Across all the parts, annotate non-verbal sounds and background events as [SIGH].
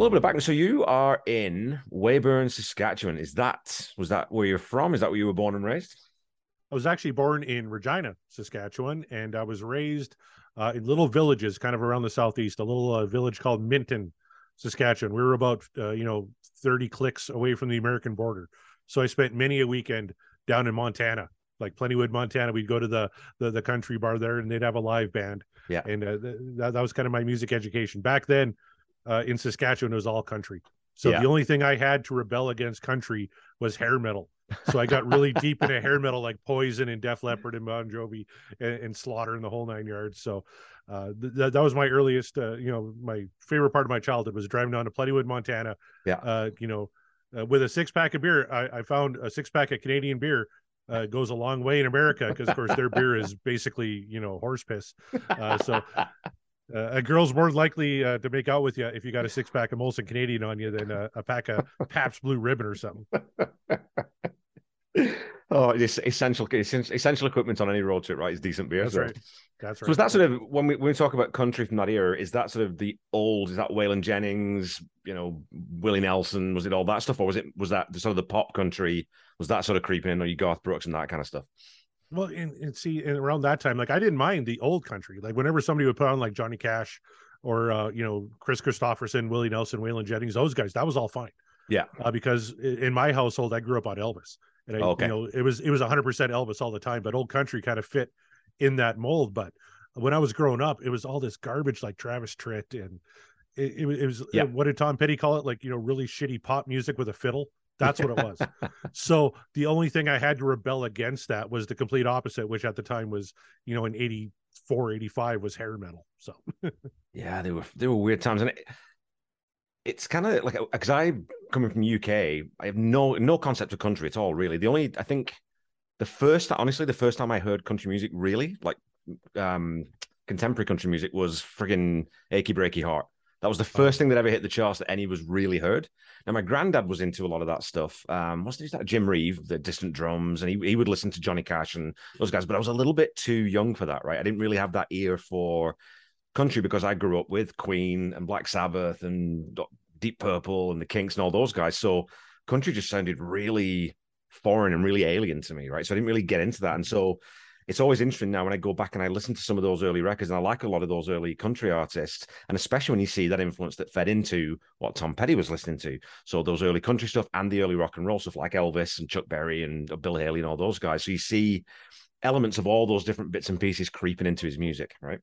Little bit of background. So you are in Weyburn, Saskatchewan. Is that was that where you're from? Is that where you were born and raised? I was actually born in Regina, Saskatchewan, and I was raised uh, in little villages, kind of around the southeast. A little uh, village called Minton, Saskatchewan. We were about uh, you know thirty clicks away from the American border, so I spent many a weekend down in Montana, like Plentywood, Montana. We'd go to the the, the country bar there, and they'd have a live band. Yeah, and uh, that, that was kind of my music education back then. Uh, in Saskatchewan, it was all country. So yeah. the only thing I had to rebel against country was hair metal. So I got really [LAUGHS] deep into hair metal like Poison and Def Leppard and Bon Jovi and, and Slaughter and the whole nine yards. So uh, th- that was my earliest, uh, you know, my favorite part of my childhood was driving down to Plentywood, Montana. Yeah. Uh, you know, uh, with a six pack of beer, I, I found a six pack of Canadian beer uh, goes a long way in America because, of course, their beer is basically, you know, horse piss. Uh, so uh, a girl's more likely uh, to make out with you if you got a [LAUGHS] six pack of Molson Canadian on you than a, a pack of [LAUGHS] Pabst Blue Ribbon or something. [LAUGHS] oh, it's essential, essential equipment on any road trip, right? Is decent beer. That's right. That's right. So is that sort of when we when we talk about country from that era? Is that sort of the old? Is that Waylon Jennings? You know, Willie Nelson? Was it all that stuff, or was it was that sort of the pop country? Was that sort of creeping in, or you Garth Brooks and that kind of stuff? Well, and, and see, and around that time, like I didn't mind the old country. Like whenever somebody would put on like Johnny Cash or uh, you know Kris Kristofferson, Willie Nelson, Waylon Jennings, those guys, that was all fine. Yeah, uh, because in my household, I grew up on Elvis, and I, okay. you know, it was it was 100 percent Elvis all the time. But old country kind of fit in that mold. But when I was growing up, it was all this garbage like Travis Tritt and it, it, it was yeah. what did Tom Petty call it? Like you know, really shitty pop music with a fiddle. That's what it was. [LAUGHS] so the only thing I had to rebel against that was the complete opposite, which at the time was, you know, in 84, 85 was hair metal. So yeah, they were they were weird times. And it, it's kind of like because I coming from UK, I have no no concept of country at all, really. The only I think the first honestly, the first time I heard country music really, like um contemporary country music was friggin' Achy Breaky Heart. That was the first thing that ever hit the charts that any was really heard. Now, my granddad was into a lot of that stuff. Um, wasn't that Jim Reeve, the distant drums, and he, he would listen to Johnny Cash and those guys, but I was a little bit too young for that, right? I didn't really have that ear for country because I grew up with Queen and Black Sabbath and Deep Purple and the Kinks and all those guys. So country just sounded really foreign and really alien to me, right? So I didn't really get into that. And so it's always interesting now when I go back and I listen to some of those early records, and I like a lot of those early country artists, and especially when you see that influence that fed into what Tom Petty was listening to. So those early country stuff and the early rock and roll stuff, like Elvis and Chuck Berry and Bill Haley and all those guys. So you see elements of all those different bits and pieces creeping into his music, right?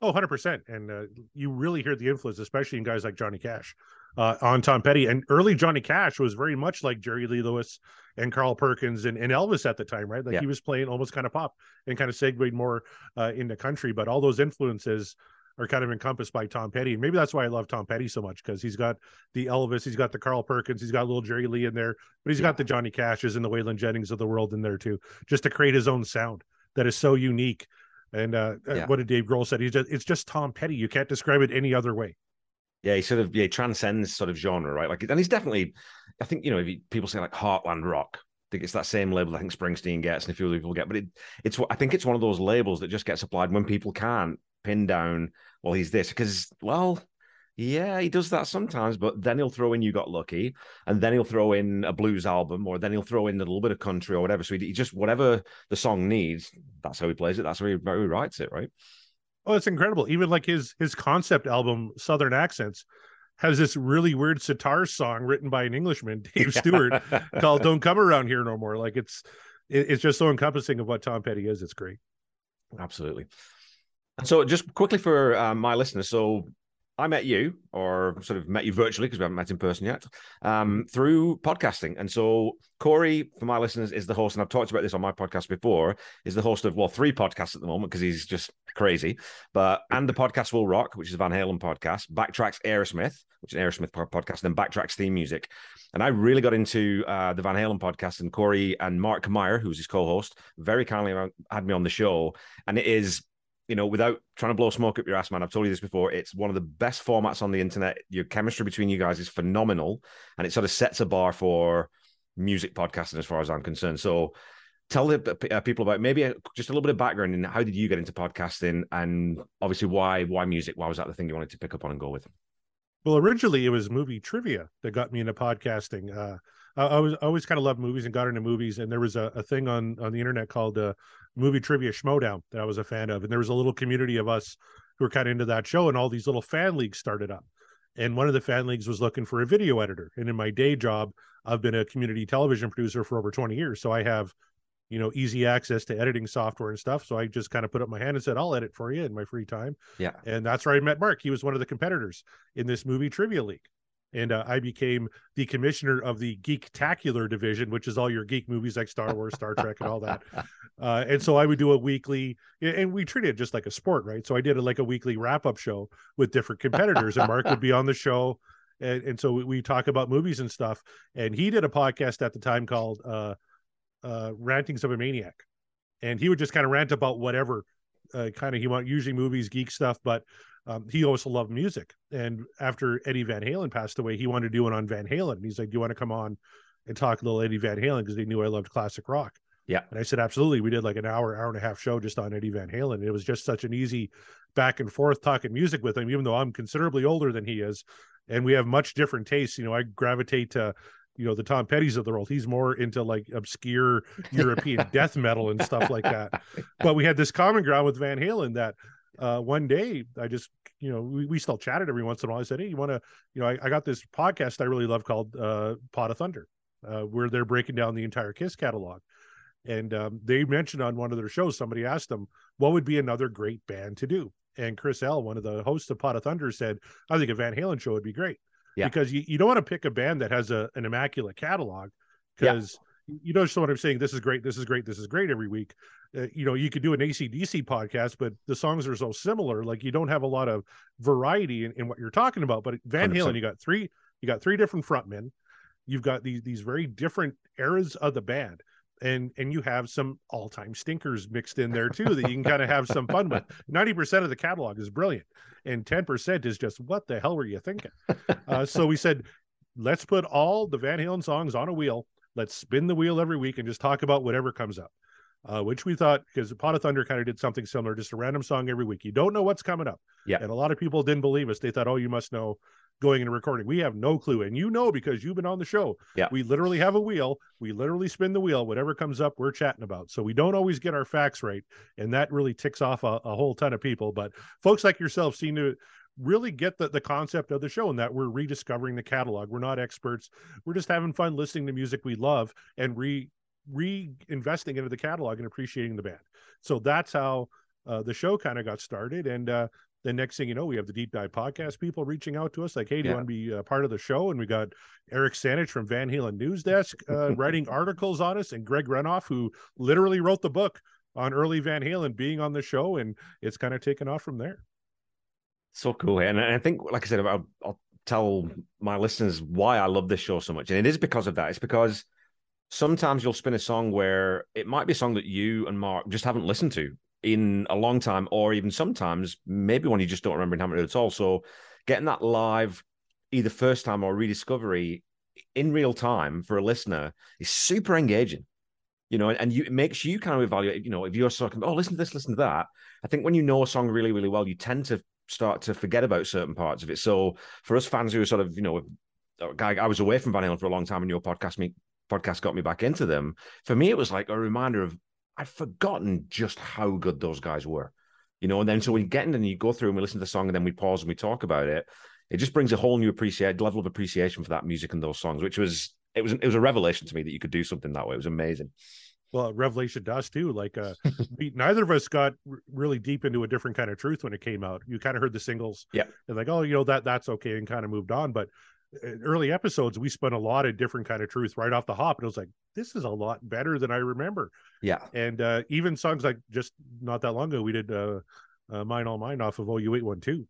Oh, 100%. And uh, you really hear the influence, especially in guys like Johnny Cash uh, on Tom Petty. And early Johnny Cash was very much like Jerry Lee Lewis and Carl Perkins and, and Elvis at the time, right? Like yeah. he was playing almost kind of pop and kind of segued more uh, into country. But all those influences are kind of encompassed by Tom Petty. And maybe that's why I love Tom Petty so much because he's got the Elvis, he's got the Carl Perkins, he's got little Jerry Lee in there, but he's yeah. got the Johnny Cashes and the Waylon Jennings of the world in there too, just to create his own sound that is so unique. And uh, uh yeah. what did Dave Grohl said? He's just it's just Tom Petty. You can't describe it any other way. Yeah, he sort of yeah transcends sort of genre, right? Like, and he's definitely, I think you know, if people say like Heartland Rock, I think it's that same label I think Springsteen gets and a few other people get, but it, it's I think it's one of those labels that just gets applied when people can't pin down, well, he's this because well, yeah, he does that sometimes, but then he'll throw in "You Got Lucky," and then he'll throw in a blues album, or then he'll throw in a little bit of country or whatever. So he, he just whatever the song needs, that's how he plays it. That's how he, how he writes it, right? Oh, it's incredible. Even like his his concept album, Southern Accents, has this really weird sitar song written by an Englishman, [LAUGHS] Dave Stewart, called [LAUGHS] "Don't Come Around Here No More." Like it's it, it's just so encompassing of what Tom Petty is. It's great. Absolutely. And so, just quickly for uh, my listeners, so I met you, or sort of met you virtually because we haven't met in person yet, um, through podcasting. And so Corey, for my listeners, is the host, and I've talked about this on my podcast before, is the host of well three podcasts at the moment because he's just crazy. But and the podcast will rock, which is a Van Halen podcast, backtracks Aerosmith, which is an Aerosmith podcast, and then backtracks theme music. And I really got into uh, the Van Halen podcast, and Corey and Mark Meyer, who's his co-host, very kindly had me on the show, and it is you know, without trying to blow smoke up your ass, man, I've told you this before. It's one of the best formats on the internet. Your chemistry between you guys is phenomenal, and it sort of sets a bar for music podcasting, as far as I'm concerned. So, tell the uh, people about maybe just a little bit of background and how did you get into podcasting, and obviously why why music? Why was that the thing you wanted to pick up on and go with? Well, originally it was movie trivia that got me into podcasting. Uh, I, I was I always kind of loved movies and got into movies, and there was a, a thing on on the internet called uh, Movie Trivia Schmodown that I was a fan of, and there was a little community of us who were kind of into that show, and all these little fan leagues started up. And one of the fan leagues was looking for a video editor. And in my day job, I've been a community television producer for over 20 years. So I have, you know, easy access to editing software and stuff. So I just kind of put up my hand and said, I'll edit for you in my free time. Yeah. And that's where I met Mark. He was one of the competitors in this movie trivia league and uh, I became the commissioner of the Geektacular division, which is all your geek movies like Star Wars, Star Trek, and all that. [LAUGHS] Uh, and so I would do a weekly, and we treated it just like a sport, right? So I did a, like a weekly wrap up show with different competitors, and Mark would be on the show, and, and so we, we, talk about movies and stuff. And he did a podcast at the time called uh, uh, "Rantings of a Maniac," and he would just kind of rant about whatever uh, kind of he want usually movies, geek stuff, but um, he also loved music. And after Eddie Van Halen passed away, he wanted to do one on Van Halen. And he's like, "Do you want to come on and talk a little Eddie Van Halen?" Because they knew I loved classic rock. Yeah. And I said, absolutely. We did like an hour, hour and a half show just on Eddie Van Halen. It was just such an easy back and forth talking music with him, even though I'm considerably older than he is. And we have much different tastes. You know, I gravitate to, you know, the Tom Petty's of the world. He's more into like obscure European [LAUGHS] death metal and stuff like that. But we had this common ground with Van Halen that uh, one day I just, you know, we, we still chatted every once in a while. I said, Hey, you want to, you know, I, I, got this podcast I really love called uh, Pot of Thunder, uh, where they're breaking down the entire Kiss catalog. And um, they mentioned on one of their shows, somebody asked them, what would be another great band to do? And Chris L., one of the hosts of Pot of Thunder, said, I think a Van Halen show would be great. Yeah. Because you, you don't want to pick a band that has a, an immaculate catalog because. You know what I'm saying. This is great. This is great. This is great every week uh, you know, you could do an ACDC podcast, but the songs are so similar. Like you don't have a lot of variety in, in what you're talking about. But Van 100%. Halen, you got three, you got three different frontmen. You've got these these very different eras of the band. And and you have some all-time stinkers mixed in there too that you can kind of have some fun with. [LAUGHS] 90% of the catalog is brilliant, and 10% is just what the hell were you thinking? [LAUGHS] Uh, so we said, let's put all the Van Halen songs on a wheel. Let's spin the wheel every week and just talk about whatever comes up uh, which we thought because Pot of Thunder kind of did something similar, just a random song every week. You don't know what's coming up. Yeah. And a lot of people didn't believe us. They thought, oh, you must know going into recording. We have no clue. And you know because you've been on the show. Yeah. We literally have a wheel. We literally spin the wheel. Whatever comes up, we're chatting about. So we don't always get our facts right. And that really ticks off a, a whole ton of people. But folks like yourself seem to really get the, the concept of the show and that we're rediscovering the catalog. We're not experts. We're just having fun listening to music we love and re reinvesting into the catalog and appreciating the band. So that's how uh, the show kind of got started. And uh, the next thing you know, we have the deep dive podcast people reaching out to us like, "Hey, do yeah. you want to be a part of the show?" And we got Eric Sanich from Van Halen News Desk uh, [LAUGHS] writing articles on us, and Greg Renoff, who literally wrote the book on early Van Halen, being on the show, and it's kind of taken off from there. So cool, and I think, like I said, I'll, I'll tell my listeners why I love this show so much, and it is because of that. It's because sometimes you'll spin a song where it might be a song that you and Mark just haven't listened to in a long time, or even sometimes maybe one you just don't remember and haven't heard at all. So getting that live, either first time or rediscovery in real time for a listener is super engaging. You know, and you it makes you kind of evaluate, you know, if you're talking, oh, listen to this, listen to that. I think when you know a song really, really well, you tend to start to forget about certain parts of it. So for us fans who are sort of, you know, I, I was away from Van Halen for a long time, and your podcast me podcast got me back into them. For me, it was like a reminder of I'd forgotten just how good those guys were. You know, and then so we get in and you go through and we listen to the song and then we pause and we talk about it, it just brings a whole new appreciate level of appreciation for that music and those songs, which was it was it was a revelation to me that you could do something that way. It was amazing. Well, revelation does too. Like, uh, [LAUGHS] we, neither of us got r- really deep into a different kind of truth when it came out. You kind of heard the singles, yeah, and like, oh, you know that that's okay, and kind of moved on. But early episodes we spent a lot of different kind of truth right off the hop and it was like this is a lot better than i remember yeah and uh even songs like just not that long ago we did uh, uh mine all mine off of OU812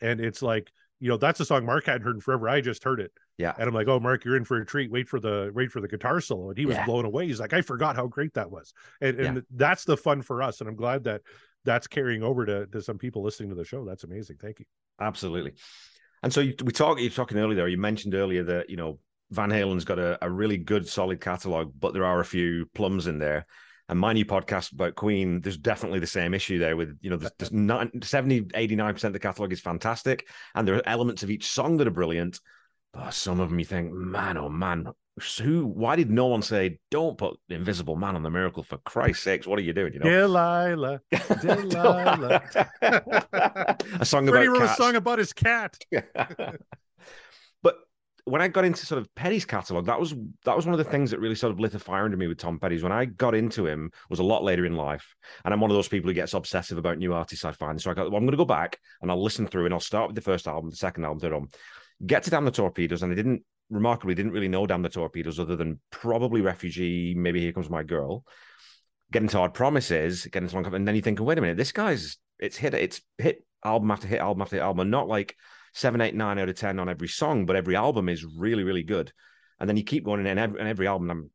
and it's like you know that's a song mark hadn't heard in forever i just heard it yeah and i'm like oh mark you're in for a treat wait for the wait for the guitar solo and he was yeah. blown away he's like i forgot how great that was and, and yeah. that's the fun for us and i'm glad that that's carrying over to, to some people listening to the show that's amazing thank you absolutely and so you, we talk. You're talking earlier. There, you mentioned earlier that you know Van Halen's got a, a really good, solid catalog, but there are a few plums in there. And my new podcast about Queen, there's definitely the same issue there with, you know, there's, there's [LAUGHS] not, 70, 89% of the catalog is fantastic. And there are elements of each song that are brilliant. But some of them you think, man, oh man, who, why did no one say, don't put Invisible Man on the miracle for Christ's sakes? What are you doing? You know, Delilah, Delilah. [LAUGHS] a song Freddie about cats. a song about his cat. [LAUGHS] but when I got into sort of Petty's catalog, that was that was one of the things that really sort of lit a fire under me with Tom Petty's. When I got into him, was a lot later in life, and I'm one of those people who gets obsessive about new artists I find. So I got, well, I'm going to go back and I'll listen through, and I'll start with the first album, the second album, third album, get to Damn the Torpedoes, and I didn't remarkably didn't really know Damn the Torpedoes other than probably Refugee, maybe Here Comes My Girl. Get into Hard Promises, get into Long, and then you think, wait a minute, this guy's it's hit it's hit album after hit album after hit album, not like seven, eight, nine out of ten on every song, but every album is really, really good. And then you keep going, and every, and every album, I'm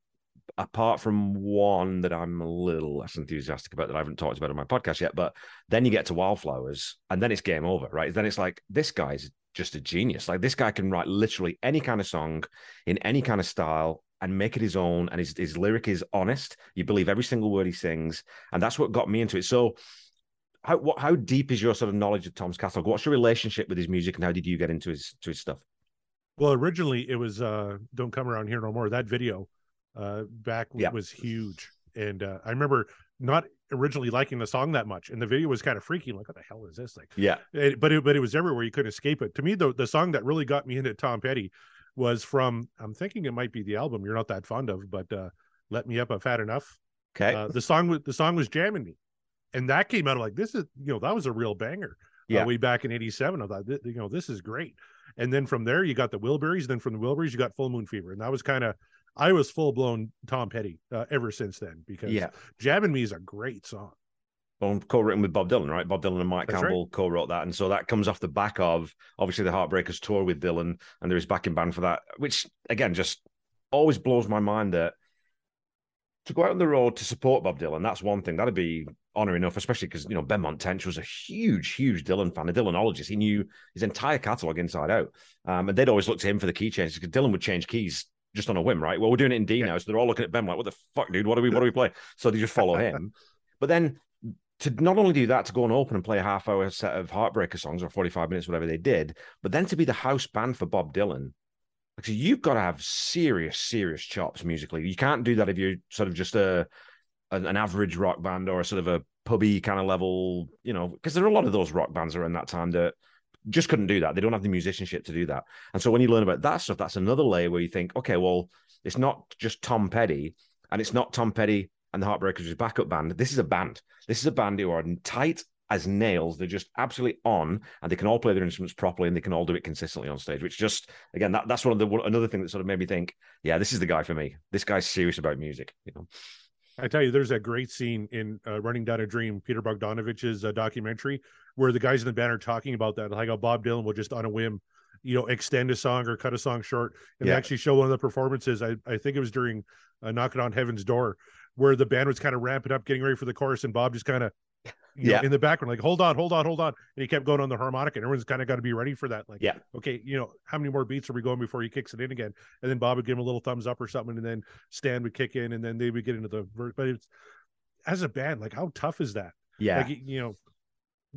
apart from one that I'm a little less enthusiastic about that I haven't talked about on my podcast yet. But then you get to Wildflowers, and then it's game over, right? Then it's like this guy's just a genius. Like this guy can write literally any kind of song in any kind of style and make it his own. And his, his lyric is honest. You believe every single word he sings, and that's what got me into it. So how what, how deep is your sort of knowledge of Tom's catalog? What's your relationship with his music, and how did you get into his to his stuff? Well, originally it was uh Don't Come Around Here No More. That video uh back Yeah. was huge. And uh I remember not originally liking the song that much. And the video was kind of freaky. Like, what the hell is this? Like Yeah, it, but it but it was everywhere. You couldn't escape it. To me, the the song that really got me into Tom Petty was from I'm thinking it might be the album you're not that fond of, but uh Let Me Up I've Had Enough. okay, Uh, the song was the song was jamming me. And that came out of like this is you know, that was a real banger Yeah. uh, way back in 87. I thought, you know, this is great. And then from there, you got the Wilburys. Then from the Wilburys, you got Full Moon Fever. And that was kind of, I was full blown Tom Petty uh, ever since then because yeah. Jamming Me is a great song. Well, co-written with Bob Dylan, right? Bob Dylan and Mike That's right. Campbell co-wrote that, and so that comes off the back of obviously the Heartbreakers tour with Dylan, and there is backing band for that, which again just always blows my mind that to go out on the road to support Bob Dylan, that's one thing. That'd be honor enough, especially because you know Benmont Tench was a huge, huge Dylan fan, a Dylanologist. He knew his entire catalog inside out, um, and they'd always look to him for the key changes because Dylan would change keys just on a whim, right? Well, we're doing it in D Yeah. now, so they're all looking at Ben like, "What the fuck, dude? What do we, what do we play?" So they just follow [LAUGHS] him. But then to not only do that, to go and open and play a half hour set of Heartbreaker songs or 45 minutes, whatever they did, but then to be the house band for Bob Dylan. Like, so you've got to have serious, serious chops musically. You can't do that if you're sort of just a an, an average rock band or a sort of a pubby kind of level, you know, because there are a lot of those rock bands around that time that just couldn't do that. They don't have the musicianship to do that. And so when you learn about that stuff, that's another layer where you think, okay, well, it's not just Tom Petty and it's not Tom Petty and the Heartbreakers' backup band. This is a band. This is a band who are tight as nails. They're just absolutely on, and they can all play their instruments properly, and they can all do it consistently on stage. Which just again, that, that's one of the another thing that sort of made me think, yeah, this is the guy for me. This guy's serious about music. You know, I tell you, there's a great scene in uh, Running Down a Dream, Peter Bogdanovich's uh, documentary, where the guys in the band are talking about that, like how Bob Dylan will just on a whim, you know, extend a song or cut a song short. And Yeah. they actually show one of the performances. I, I think it was during uh, Knocking on Heaven's Door, where the band was kind of ramping up, getting ready for the chorus, and Bob just kind of, Yeah. know, in the background, like, hold on, hold on, hold on. And he kept going on the harmonica, and everyone's kind of got to be ready for that. Like, Yeah. okay, you know, how many more beats are we going before he kicks it in again? And then Bob would give him a little thumbs up or something, and then Stan would kick in, and then they would get into the verse. But it's as a band, like how tough is that? yeah, Like you know,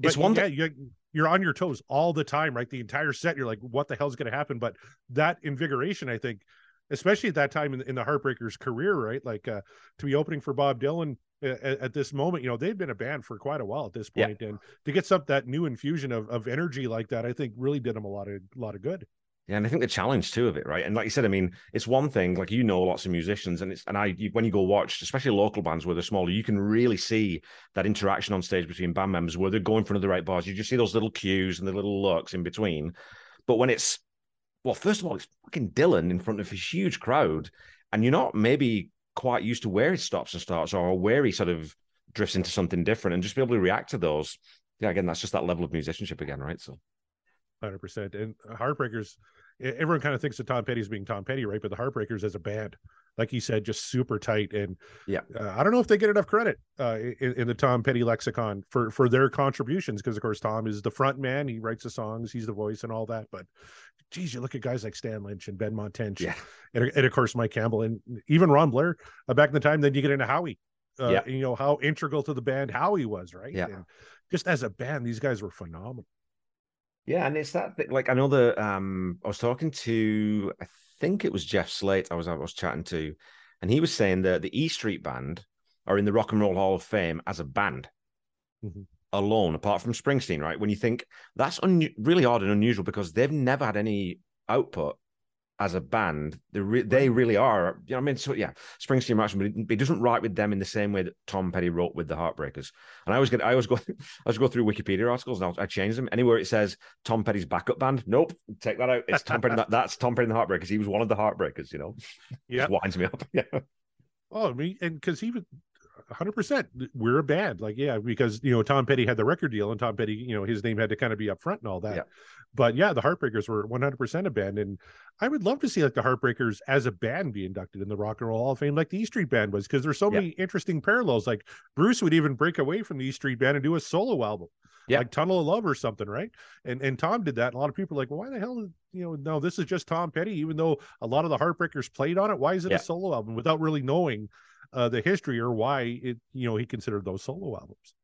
It's one yeah, you, you're on your toes all the time, right? The entire set, you're like, what the hell's going to happen? But that invigoration, I think, especially at that time in, in the Heartbreakers' career, right? Like uh, to be opening for Bob Dylan at, at this moment, you know, they've been a band for quite a while at this Yeah. point, and to get some that new infusion of, of energy like that, I think really did them a lot of lot of good. Yeah, and I think the challenge too of it, right? And like you said, I mean, it's one thing like you know lots of musicians, and it's and I you, when you go watch, especially local bands where they're smaller, you can really see that interaction on stage between band members where they're going for the right bars. You just see those little cues and the little looks in between. But when it's well, first of all, it's fucking Dylan in front of a huge crowd, and you're not maybe quite used to where he stops and starts or where he sort of drifts into something different, and just be able to react to those. Yeah, again, that's just that level of musicianship again, right? So Hundred percent. And Heartbreakers, everyone kind of thinks of Tom Petty as being Tom Petty, right? But the Heartbreakers as a band, like you said, just super tight. And Yeah. uh, I don't know if they get enough credit uh, in, in the Tom Petty lexicon for for their contributions, because of course Tom is the front man. He writes the songs, he's the voice, and all that. But geez, you look at guys like Stan Lynch and Benmont Tench, Yeah. and, and of course Mike Campbell, and even Ron Blair uh, back in the time. Then you get into Howie. uh, Yeah. you know how integral to the band Howie was, right? Yeah. And just as a band, these guys were phenomenal. Yeah, and it's that thing. Like I know that um, I was talking to, I think it was Jeff Slate. I was I was chatting to, and he was saying that the E Street Band are in the Rock and Roll Hall of Fame as a band Mhm. alone, apart from Springsteen. Right? When you think that's un- really odd and unusual because they've never had any output as a band. They re- they really are. You know, what I mean, so yeah, Springsteen writes, but it, it doesn't write with them in the same way that Tom Petty wrote with the Heartbreakers. And I always get, I always go, [LAUGHS] I always go through Wikipedia articles and I'll, I change them anywhere it says Tom Petty's backup band. Nope, take that out. It's Tom Petty. That, that's Tom Petty and the Heartbreakers. He was one of the Heartbreakers. You know, [LAUGHS] Yeah. just winds me up. [LAUGHS] Yeah, Oh, I mean, and because he was 100, percent we're a band, like yeah, because you know Tom Petty had the record deal, and Tom Petty, you know, his name had to kind of be up front and all that. Yeah. But yeah, the Heartbreakers were 100 percent a band, and I would love to see like the Heartbreakers as a band be inducted in the Rock and Roll Hall of Fame, like the E Street Band was, because there's so Yeah. many interesting parallels. Like Bruce would even break away from the E Street Band and do a solo album. Yeah. like Tunnel of Love or something, right? And and Tom did that. A lot of people are like, well, why the hell, you know, no, this is just Tom Petty, even though a lot of the Heartbreakers played on it. Why is it Yeah. a solo album without really knowing uh, the history or why it, you know, he considered those solo albums?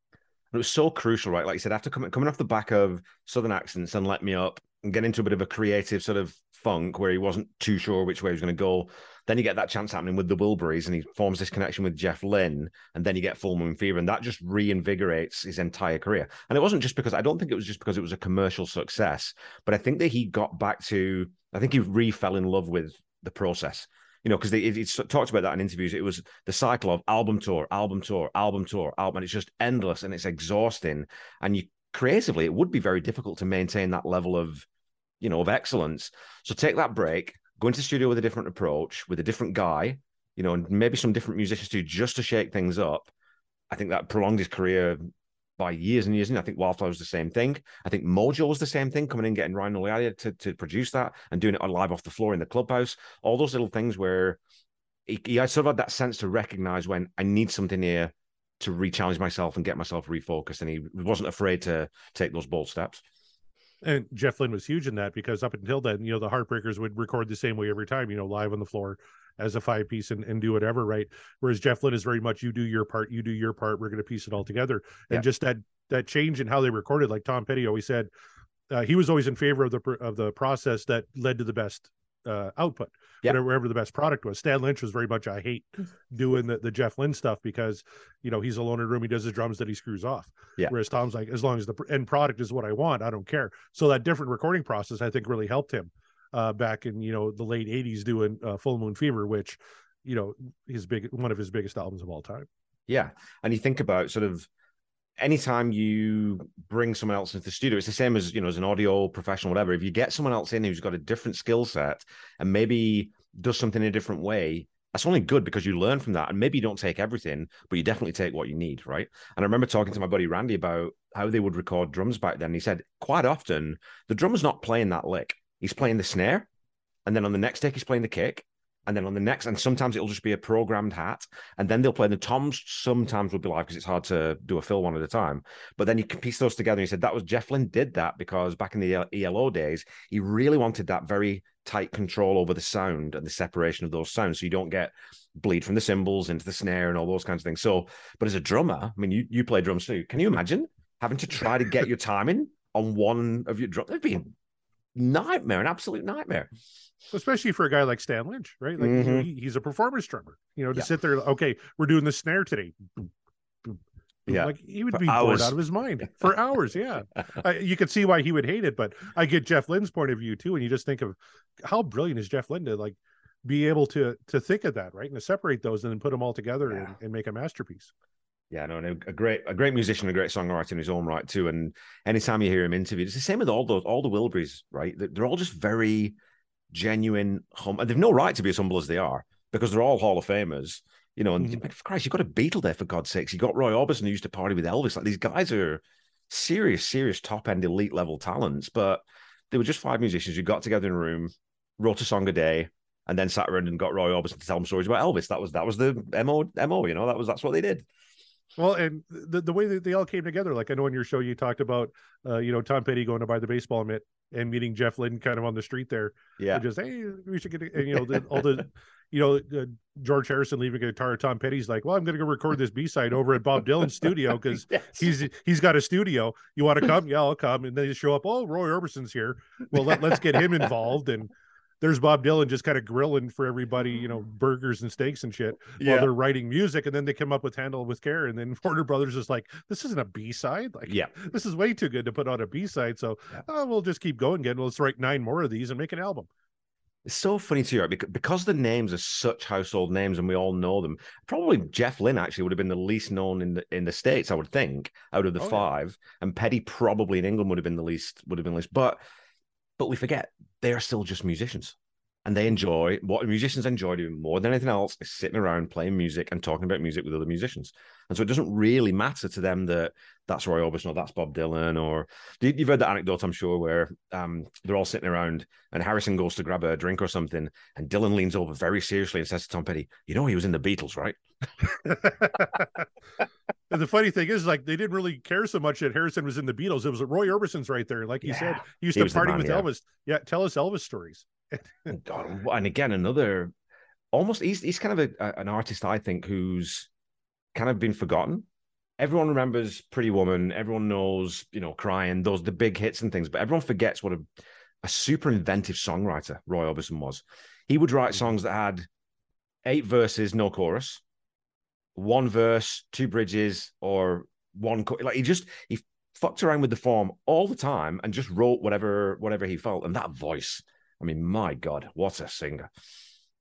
It was so crucial, right? Like you said, after coming coming off the back of Southern accents and let me up and get into a bit of a creative sort of funk where he wasn't too sure which way he was going to go. Then you get that chance happening with the Wilburys, and he forms this connection with Jeff Lynne, and then you get Full Moon Fever, and that just reinvigorates his entire career. And it wasn't just because I don't think it was just because it was a commercial success, but I think that he got back to I think he re fell in love with the process. You know, because he talked about that in interviews. It was the cycle of album tour, album tour, album tour, album, and it's just endless and it's exhausting. And you creatively, it would be very difficult to maintain that level of, you know, of excellence. So take that break, go into the studio with a different approach, with a different guy, you know, and maybe some different musicians too, just to shake things up. I think that prolonged his career by years and years. And I think Wildflower was the same thing. I think Mojo was the same thing, coming in, getting Ryan Ulyate to, to produce that and doing it live off the floor in the clubhouse. All those little things where he, he sort of had that sense to recognize when I need something here to re-challenge myself and get myself refocused. And he wasn't afraid to take those bold steps. And Jeff Lynne was huge in that because up until then, you know, the Heartbreakers would record the same way every time, you know, live on the floor as a five piece and, and do whatever, right? Whereas Jeff Lynne is very much you do your part, you do your part, we're going to piece it all together. And Yeah. just that that change in how they recorded, like Tom Petty always said, uh, he was always in favor of the of the process that led to the best uh, output, Yeah. whatever, wherever the best product was. Stan Lynch was very much I hate doing the, the Jeff Lynne stuff because you know he's alone in a room, he does his drums that he screws off. Yeah. Whereas Tom's like, as long as the end product is what I want, I don't care. So that different recording process, I think, really helped him uh, back in you know the late '80s doing uh, Full Moon Fever, which you know his big one of his biggest albums of all time. Yeah. And you think about sort of anytime you bring someone else into the studio, it's the same as, you know, as an audio professional, whatever. If you get someone else in who's got a different skill set and maybe does something in a different way, that's only good because you learn from that. And maybe you don't take everything, but you definitely take what you need, right? And I remember talking to my buddy Randy about how they would record drums back then. He said quite often the drummer's not playing that lick. He's playing the snare. And then on the next take, he's playing the kick. And then on the next, and sometimes it'll just be a programmed hat. And then they'll play the toms. Sometimes will be live because it's hard to do a fill one at a time. But then you can piece those together. And he said that was Jeff Lynne did that because back in the ELO days, he really wanted that very tight control over the sound and the separation of those sounds. So you don't get bleed from the cymbals into the snare and all those kinds of things. So, but as a drummer, I mean, you, you play drums too. Can you imagine having to try to get your timing on one of your drums? It'd be nightmare, an absolute nightmare. especially for a guy like Stan Lynch, right? Like Mhm. he, he's a performance drummer. You know, to Yeah. sit there, okay, we're doing the snare today. Yeah. like he would For be bored out of his mind [LAUGHS] for hours. Yeah, I, you could see why he would hate it, but I get Jeff Lynne's point of view too. And you just think of how brilliant is Jeff Lynne to like be able to to think of that, right, and to separate those and then put them all together Yeah. and, and make a masterpiece. Yeah, no, no, a great, a great musician, a great songwriter in his own right too. And anytime you hear him interviewed, it's the same with all those, all the Wilburys, right? They're all just very genuine, hum, and they've no right to be as humble as they are because they're all Hall of Famers, you know. And Mhm. for Christ, you've got a Beatle there for God's sakes. You got Roy Orbison who used to party with Elvis. Like these guys are serious, serious top end elite level talents, but they were just five musicians who got together in a room, wrote a song a day. And then sat around and got Roy Orbison to tell them stories about Elvis. That was that was the mo mo. You know that was that's what they did. Well, and the, the way that they all came together, like I know in your show you talked about, uh, you know, Tom Petty going to buy the baseball mitt and meeting Jeff Lynne kind of on the street there. Yeah, just hey, we should get, and, you know, the, all [LAUGHS] the, you know, uh, George Harrison leaving a guitar. Tom Petty's like, well, I'm going to go record this B side over at Bob Dylan's studio because [LAUGHS] yes. he's he's got a studio. You want to come? Yeah, I'll come. And then you show up. Oh, Roy Orbison's here. Well, let, let's get him involved. And there's Bob Dylan just kind of grilling for everybody, you know, mm. burgers and steaks and shit yeah. while they're writing music. And then they come up with Handle with Care. And then [LAUGHS] Warner Brothers is like, this isn't a B side. Like, yeah, [LAUGHS] this is way too good to put on a B side. So yeah. oh, we'll just keep going again. Let's write nine more of these and make an album. It's so funny to because, because the names are such household names and we all know them. Probably Jeff Lynne actually would have been the least known in the in the states, I would think, out of the oh, five. Yeah. And Petty probably in England would have been the least would have been least. But but we forget they are still just musicians and they enjoy what musicians enjoy doing more than anything else is sitting around playing music and talking about music with other musicians. And so it doesn't really matter to them that that's Roy Orbison or that's Bob Dylan or you've heard that anecdote, I'm sure, where um, they're all sitting around and Harrison goes to grab a drink or something, and Dylan leans over very seriously and says to Tom Petty, "You know he was in the Beatles, right?" [LAUGHS] and the funny thing is, like, they didn't really care so much that Harrison was in the Beatles. It was Roy Orbison's right there, like you yeah. said. He used he to party man, with yeah. Elvis. Yeah, tell us Elvis stories. Oh, God, and again, another almost he's he's kind of a, an artist I think who's kind of been forgotten. Everyone remembers Pretty Woman. Everyone knows, you know, crying, those the big hits and things, but everyone forgets what a, a super inventive songwriter Roy Orbison was. He would write mm-hmm. songs that had eight verses, no chorus, one verse, two bridges, or one like he just he fucked around with the form all the time and just wrote whatever whatever he felt. And that voice, I mean, my God, what a singer!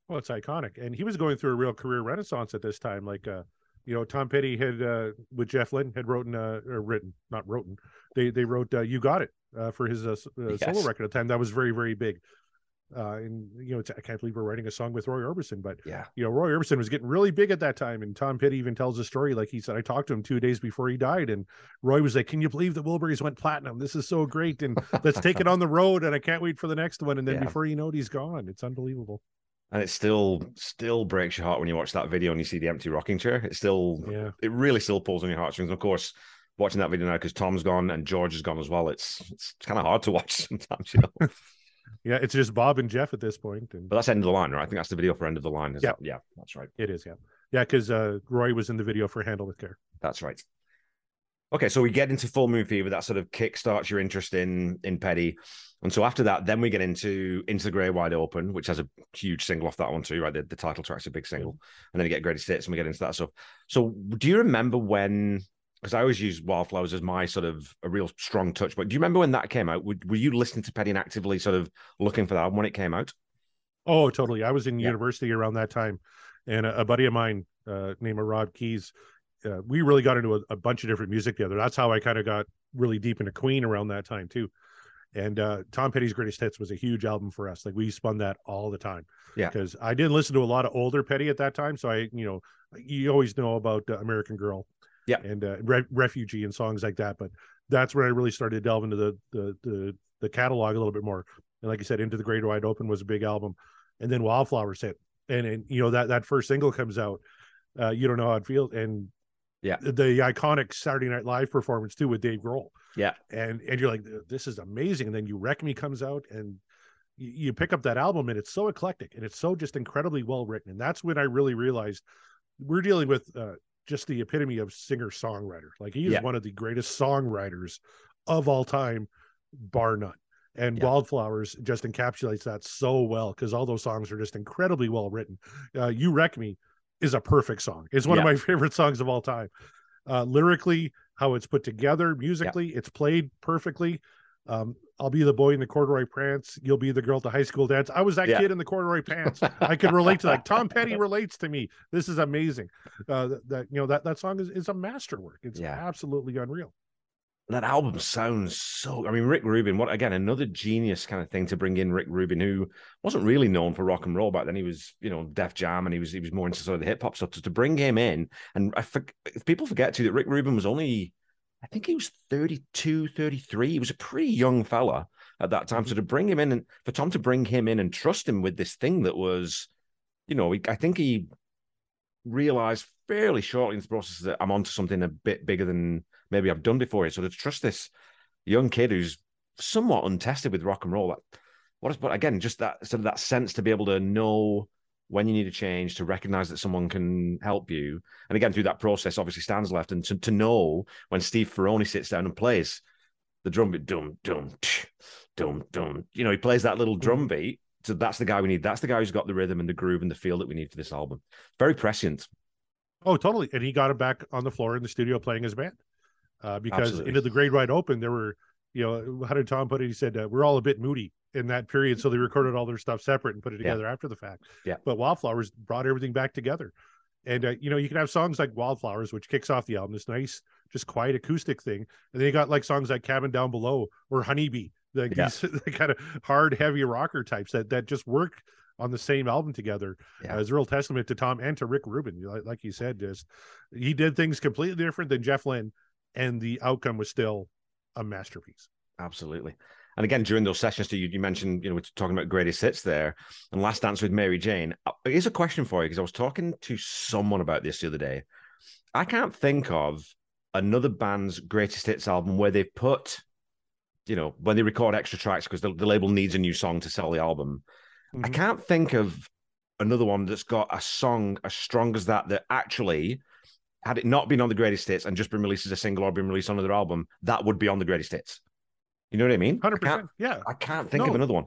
Well, it's iconic, and he was going through a real career renaissance at this time. Like, uh, you know, Tom Petty had uh, with Jeff Lynne had written, uh, or written, not written. They they wrote uh, "You Got It" uh, for his uh, yes. solo record at the time. That was very very big. Uh, and you know, I can't believe we're writing a song with Roy Orbison, but yeah, you know, Roy Orbison was getting really big at that time. And Tom Petty even tells a story. Like he said, I talked to him two days before he died, and Roy was like, "Can you believe the Wilburys went platinum? This is so great, and let's take it [LAUGHS] on the road. And I can't wait for the next one." And then yeah. before you know it, he's gone. It's unbelievable and it still still breaks your heart when you watch that video and you see the empty rocking chair. It still, yeah, it really still pulls on your heartstrings. And of course, watching that video now because Tom's gone and George is gone as well. It's it's kind of hard to watch [LAUGHS] sometimes, you know. Yeah, it's just Bob and Jeff at this point. And... But that's end of the line, right? I think that's the video for end of the line. yeah, that... yeah, that's right. It is, yeah, yeah, because uh, Roy was in the video for Handle with Care. That's right. Okay, so we get into Full Moon Fever. That sort of kickstarts your interest in in Petty. And so after that, then we get into Into the Great Wide Open, which has a huge single off that one too, right? The, the title track's a big single. And then you get Greatest Hits and we get into that stuff. So do you remember when because I always use Wildflowers as my sort of a real strong touch. But do you remember when that came out? Were, were you listening to Petty and actively sort of looking for that when it came out? Oh, totally. I was in yeah. university around that time, and a, a buddy of mine uh, named Rob Keys, uh, we really got into a, a, bunch of different music together. That's how I kind of got really deep into Queen around that time too. And uh, Tom Petty's Greatest Hits was a huge album for us. Like we spun that all the time. Yeah. Because I didn't listen to a lot of older Petty at that time. So I, you know, you always know about uh, American Girl. Yeah. And uh, Re- Refugee and songs like that. But that's where I really started to delve into the, the, the, the catalog a little bit more. And like I said, Into the Great Wide Open was a big album. And then Wildflowers hit. And, and you know, that, that first single comes out. Uh, you don't know how it feels. And yeah. The iconic Saturday Night Live performance too with Dave Grohl. Yeah. And and you're like, this is amazing. And then you Wreck Me comes out and you, you pick up that album and it's so eclectic and it's so just incredibly well written. And that's when I really realized we're dealing with uh, just the epitome of singer songwriter. Like he is yeah. one of the greatest songwriters of all time, bar none. And yeah. Wildflowers just encapsulates that so well because all those songs are just incredibly well written. Uh, you Wreck Me is a perfect song. It's one yeah. of my [LAUGHS] favorite songs of all time. Uh, lyrically, how it's put together, musically, it's played perfectly. Um, I'll be the boy in the corduroy pants. You'll be the girl at the high school dance. I was that yeah. kid in the corduroy [LAUGHS] pants. I could relate to that. Tom Petty [LAUGHS] relates to me. This is amazing. Uh, that, that you know that that song is is a masterwork. It's yeah. absolutely unreal that album sounds so. I mean, Rick Rubin, what again, another genius kind of thing to bring in Rick Rubin, who wasn't really known for rock and roll back then. He was, you know, Def Jam, and he was he was more into sort of the hip hop stuff. So to bring him in, and I people forget too that Rick Rubin was only, I think he was 32, 33. He was a pretty young fella at that time. So mm-hmm. to bring him in and for Tom to bring him in and trust him with this thing that was, you know, I think he realized fairly shortly in the process that I'm onto something a bit bigger than maybe I've done before. So to trust this young kid who's somewhat untested with rock and roll, what is but again, just that sort of that sense to be able to know when you need a change, to recognize that someone can help you. And again, through that process, obviously stands left, and to, to know when Steve Ferrone sits down and plays the drum beat, dum, dum, tch, dum, dum. You know, he plays that little drum Mm-hmm. beat. So that's the guy we need. That's the guy who's got the rhythm and the groove and the feel that we need for this album. Very prescient. Oh, totally. And he got him back on the floor in the studio playing his band. Uh, because Absolutely. into the great wide open, there were, you know, how did Tom put it? He said, uh, we're all a bit moody in that period. So they recorded all their stuff separate and put it Yeah. together after the fact. Yeah. But Wildflowers brought everything back together. And, uh, you know, you can have songs like Wildflowers, which kicks off the album, this nice, just quiet acoustic thing. And then you got like songs like Cabin Down Below or Honeybee, like Yeah. these [LAUGHS] kind of hard, heavy rocker types that, that just work on the same album together Yeah. uh, is a real testament to Tom and to Rick Rubin. Like, like you said, just he did things completely different than Jeff Lynne, and the outcome was still a masterpiece. Absolutely. And again, during those sessions, too, you, you mentioned, you know, we're talking about greatest hits there and last dance with Mary Jane. Uh, Here's a question for you because I was talking to someone about this the other day. I can't think of another band's greatest hits album where they've put, you know, when they record extra tracks because the, the label needs a new song to sell the album. I Mhm. can't think of another one that's got a song as strong as that that actually had it not been on the greatest hits and just been released as a single or been released on another album, that would be on the greatest hits. You know what I mean? Hundred percent. Yeah, I can't think of No. another another one.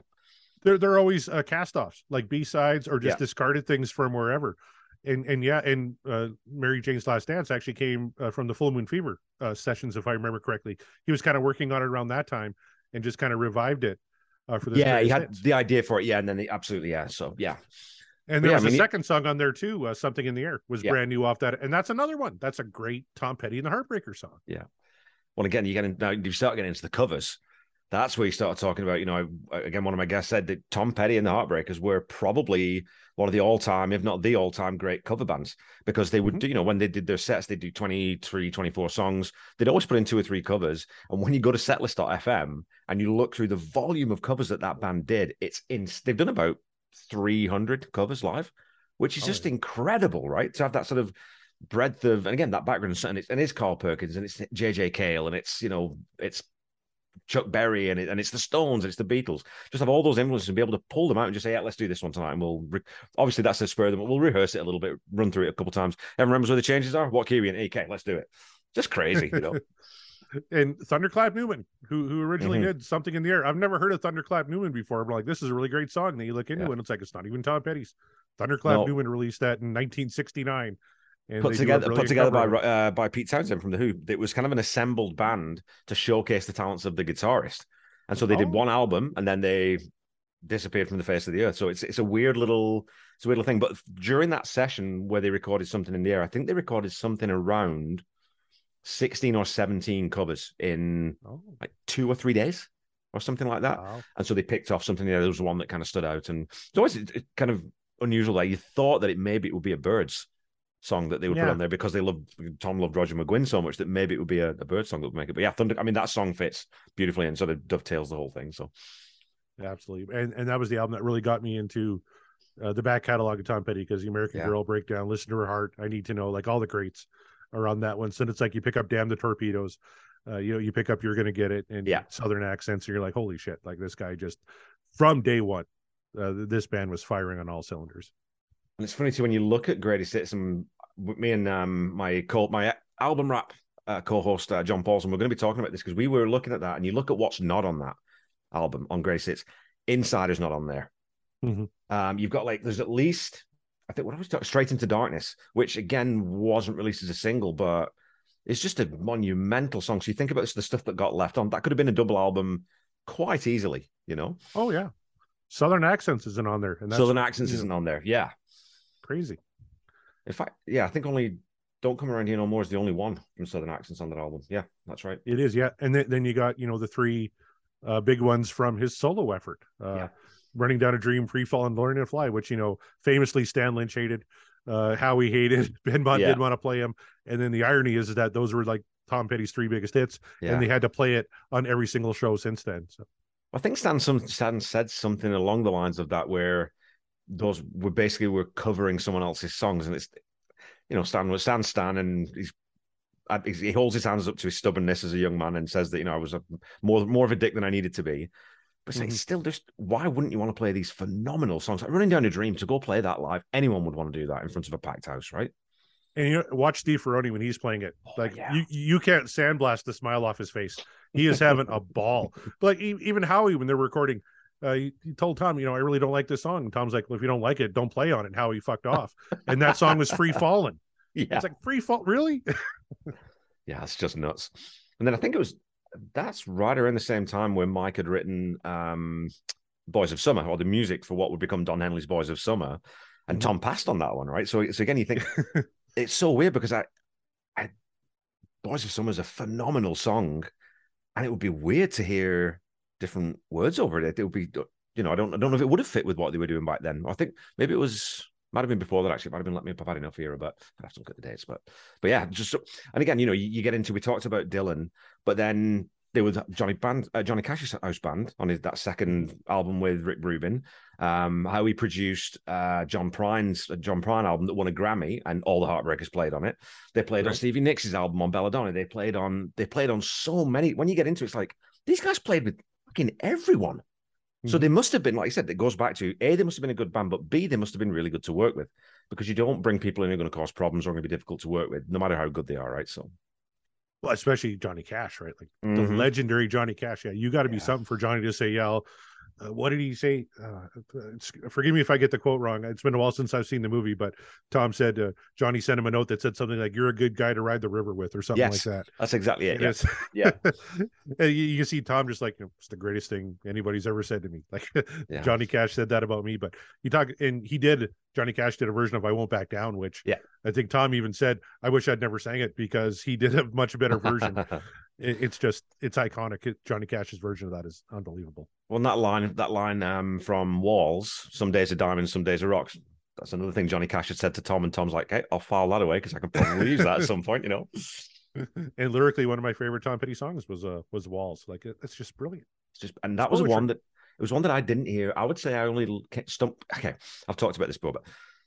they're they're always uh, cast-offs, like B-sides or just Yeah. discarded things from wherever. And and yeah, and uh, Mary Jane's Last Dance actually came uh, from the Full Moon Fever uh, sessions, if I remember correctly. He was kind of working on it around that time and just kind of revived it uh, for the Yeah, he had the idea for it. Yeah, and then they absolutely yeah. So yeah, And there Yeah, was I mean, a second song on there too, uh, "Something in the Air" was Yeah. brand new off that, and that's another one. That's a great Tom Petty and the Heartbreaker song. Yeah, well again, you get in, now you start getting into the covers. That's where you start talking about. You know, again, one of my guests said that Tom Petty and the Heartbreakers were probably one of the all-time, if not the all-time, great cover bands because they would, Mhm. do, you know, when they did their sets, they'd do 23, 24 songs. They'd always put in two or three covers. And when you go to setlist.fm and you look through the volume of covers that that band did, it's in. They've done about 300 covers live, which is Oh, just yeah. incredible, right? To have that sort of breadth of, and again, that background, and it's, and it's Carl Perkins and it's JJ Cale and it's, you know, it's Chuck Berry and, it, and it's the Stones and it's the Beatles. Just have all those influences and be able to pull them out and just say, yeah, let's do this one tonight. And we'll, re- obviously, that's a spur of them. But we'll rehearse it a little bit, run through it a couple times. Everyone remembers where the changes are? What we in? Okay, let's do it. Just crazy, you know? [LAUGHS] and Thunderclap Newman, who who originally Mhm. did "Something in the Air." I've never heard of Thunderclap Newman before. But like, this is a really great song. And you look into Yeah. it, and it's like it's not even Tom Petty's. Thunderclap No. Newman released that in 1969. And put together, put together by cover of it. uh, by Pete Townshend from the Who. It was kind of an assembled band to showcase the talents of the guitarist, and so they did Oh. one album and then they disappeared from the face of the earth. So it's it's a weird little it's a weird little thing. But during that session where they recorded something in the air, I think they recorded something around sixteen or seventeen covers in Oh, like two or three days or something like that. wow. And so they picked off something. There was one that kind of stood out, and it's always kind of unusual. Like you thought that it maybe it would be a Byrds song that they would put on there because they loved Tom loved Roger McGuinn so much that maybe it would be a, a Bird song that would make it. But yeah, Thunder. I mean, that song fits beautifully and sort of dovetails the whole thing. So Absolutely. And and that was the album that really got me into uh, the back catalog of Tom Petty because the American Yeah. Girl breakdown, listen to her heart. I need to know like all the greats are on that one. So it's like you pick up Damn the Torpedoes, uh, you know, you pick up You're Gonna Get It and Yeah. Southern accents, and you're like, holy shit, like this guy just from day one, uh, this band was firing on all cylinders. and it's funny too when you look at greatest hits and me and um my co my album rap uh, co-host uh, John Paulson, we're going to be talking about this because we were looking at that and you look at what's not on that album on greatest hits. Insider's not on there. Mhm. Um, you've got like there's at least I think what I was talking Straight into Darkness, which again wasn't released as a single, but it's just a monumental song. So you think about this, the stuff that got left on. That could have been a double album quite easily, you know. Oh yeah. Southern accents isn't on there. And Southern Accents isn't on there. Yeah. crazy. In fact, yeah, I think only Don't Come Around Here No More is the only one from Southern Accents on that album. Yeah, that's right. It is, yeah. And then, then you got, you know, the three uh, big ones from his solo effort. Uh, Yeah. Running Down a Dream, Free Fall, and Learning to Fly, which, you know, famously Stan Lynch hated, uh, Howie hated, [LAUGHS] Ben Bond Yeah. didn't want to play him. And then the irony is that those were like Tom Petty's three biggest hits, Yeah. and they had to play it on every single show since then. So, I think Stan, some, Stan said something along the lines of that, where those were basically were covering someone else's songs, and it's you know Stan was Stan Stan, and he's he holds his hands up to his stubbornness as a young man and says that you know I was a, more more of a dick than I needed to be. But it's, like, it's still just why wouldn't you want to play these phenomenal songs? Like Running Down a Dream to go play that live. Anyone would want to do that in front of a packed house, right? And you know, watch Steve Ferrone when he's playing it. Oh, Like yeah. you, you can't sandblast the smile off his face. He is having a ball. But [LAUGHS] like even Howie, when they're recording, uh, he, he told Tom, you know, I really don't like this song. And Tom's like, well, if you don't like it, don't play on it. And Howie fucked off. And that song was Free [LAUGHS] Falling. Yeah. It's like free fall, really? [LAUGHS] Yeah, it's just nuts. And then I think it was that's right around the same time when Mike had written um Boys of Summer or the music for what would become Don Henley's Boys of Summer. And. Tom passed on that one, right? So so again, you think [LAUGHS] it's so weird because I I Boys of Summer is a phenomenal song. And it would be weird to hear different words over it. It would be you know, I don't I don't know if it would have fit with what they were doing back then. I think maybe it was might have been before that actually. It might have been let me up. I've had enough era, but I have to look at the dates. But but yeah, just and again, you know, you, you get into we talked about Dylan, but then there was Johnny Band, uh, Johnny Cash's house band on his that second album with Rick Rubin. Um, Howie produced uh, John Prine's uh, John Prine album that won a Grammy, and all the Heartbreakers played on it. They played on Stevie Nicks' album on Belladonna. They played on they played on so many. When you get into it, it's like these guys played with fucking everyone. So Mhm. they must have been, like I said, it goes back to A, they must have been a good band, but B, they must have been really good to work with because you don't bring people in who are going to cause problems or going to be difficult to work with, no matter how good they are, right? So, Well, especially Johnny Cash, right? Like the Mhm. legendary Johnny Cash. Yeah, you got to be Yeah. something for Johnny to say, yeah. I'll- Uh, what did he say? Uh, forgive me if I get the quote wrong. It's been a while since I've seen the movie, but Tom said uh, Johnny sent him a note that said something like "You're a good guy to ride the river with" or something Yes. like that. that's exactly it. And Yeah. Yeah. [LAUGHS] and you, you can see Tom just like it's the greatest thing anybody's ever said to me. [LAUGHS] Like Yeah. Johnny Cash said that about me, but he talked and he did. Johnny Cash did a version of "I Won't Back Down," which Yeah. I think Tom even said, "I wish I'd never sang it because he did a much better version." [LAUGHS] it, it's just it's iconic. Johnny Cash's version of that is unbelievable. well, and that line, that line um, from Walls, some days are diamonds, some days are rocks. That's another thing Johnny Cash had said to Tom, and Tom's like, hey, I'll file that away because I can probably use that at some point, you know? [LAUGHS] [LAUGHS] and lyrically, one of my favorite Tom Petty songs was uh was "Walls." Like it, it's just brilliant. It's just, and that was poetry. one that it was one that I didn't hear. I would say I only l- ca- stump. Okay, I've talked about this before, but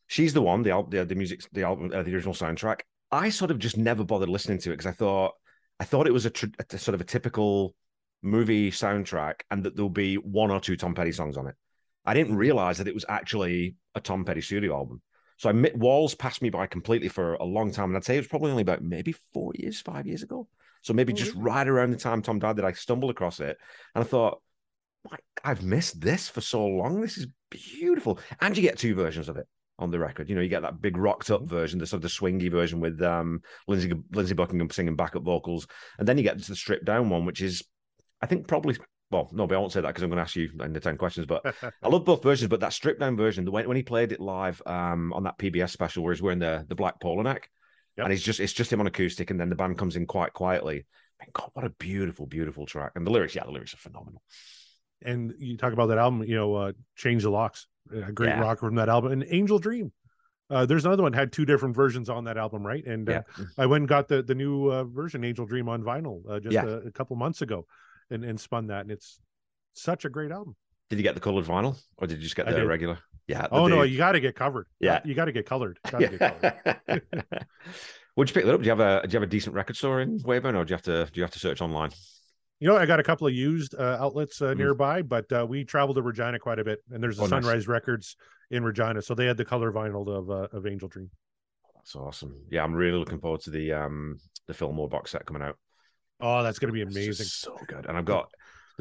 she's the one, the the, the music, the album, uh, the original soundtrack. I sort of just never bothered listening to it because I thought, I thought it was a, tr- a sort of a typical movie soundtrack, and that there'll be one or two Tom Petty songs on it. I didn't realize that it was actually a Tom Petty studio album. So I Walls passed me by completely for a long time, and I'd say it was probably only about maybe four years, five years ago. So maybe just mm. right around the time Tom died that I stumbled across it, and I thought, "My- I've missed this for so long. This is beautiful, and you get two versions of it on the record. You know, you get that big rocked up version, the sort of the swingy version with um Lindsey Lindsey Buckingham singing backup vocals, and then you get to the stripped down one, which is, I think, probably. Well, no, but I won't say that because I'm going to ask you in the ten questions. But [LAUGHS] I love both versions, but that stripped down version, the when, when he played it live um, on that PBS special where he's wearing the the black polo neck, Yep. and he's just it's just him on acoustic, and then the band comes in quite quietly. God, what a beautiful, beautiful track, and the lyrics, yeah, the lyrics are phenomenal. and you talk about that album, you know, uh, Change the Locks, a great Yeah. rock from that album, and Angel Dream. Uh, there's another one had two different versions on that album, right? And uh, Yeah, I went and got the the new uh, version, Angel Dream, on vinyl uh, just Yeah. a, a couple months ago, and and spun that, and it's such a great album. did you get the colored vinyl, or did you just get the regular? Yeah. the Oh no, you got to get covered. Yeah. you got to get colored. [LAUGHS] Got to get colored. Would you pick that up? Do you have a do you have a decent record store in Weyburn, or do you have to do you have to search online? You know, I got a couple of used uh, outlets uh, Mhm. nearby, but uh, we traveled to Regina quite a bit, and there's a Oh, nice. Sunrise Records in Regina, so they had the color vinyl of uh, of Angel Dream. That's awesome. Yeah, I'm really looking forward to the um the Fillmore box set coming out. Oh, that's going to be amazing. so good. And I've got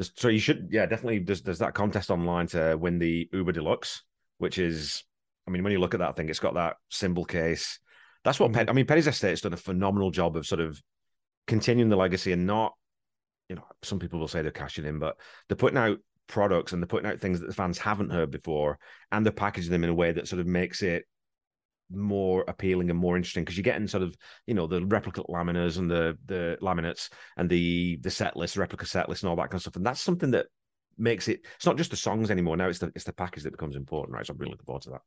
so you should yeah definitely there's there's that contest online to win the Uber Deluxe, which is I mean when you look at that thing, it's got that symbol case. That's what Mhm. Pen, I mean. Penny's Estate's done a phenomenal job of sort of continuing the legacy and not, you know, some people will say they're cashing in, but they're putting out products and they're putting out things that the fans haven't heard before, and they're packaging them in a way that sort of makes it more appealing and more interesting because you're getting sort of you know the replica laminars and the the laminates and the the set list replica set list and all that kind of stuff and that's something that makes it it's not just the songs anymore now it's the it's the package that becomes important right so i'm really looking forward to that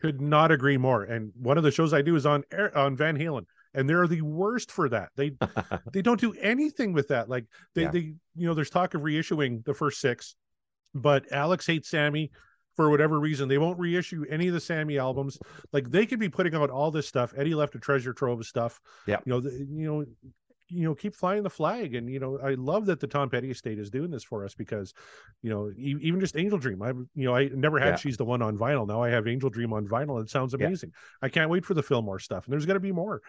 Could not agree more. And one of the shows I do is on on Van Halen, and they're the worst for that. They [LAUGHS] they don't do anything with that. Like they Yeah. they you know there's talk of reissuing the first six, but Alex hates Sammy for whatever reason. They won't reissue any of the Sammy albums. Like they could be putting out all this stuff. Eddie left a treasure trove of stuff. Yeah. you know the, you know. You know keep flying the flag and you know i love that the tom petty estate is doing this for us because you know even just angel dream i you know i never had Yeah. she's the one on vinyl. Now i have angel dream on vinyl. It sounds Yeah. amazing. I can't wait for the fillmore stuff and there's going to be more.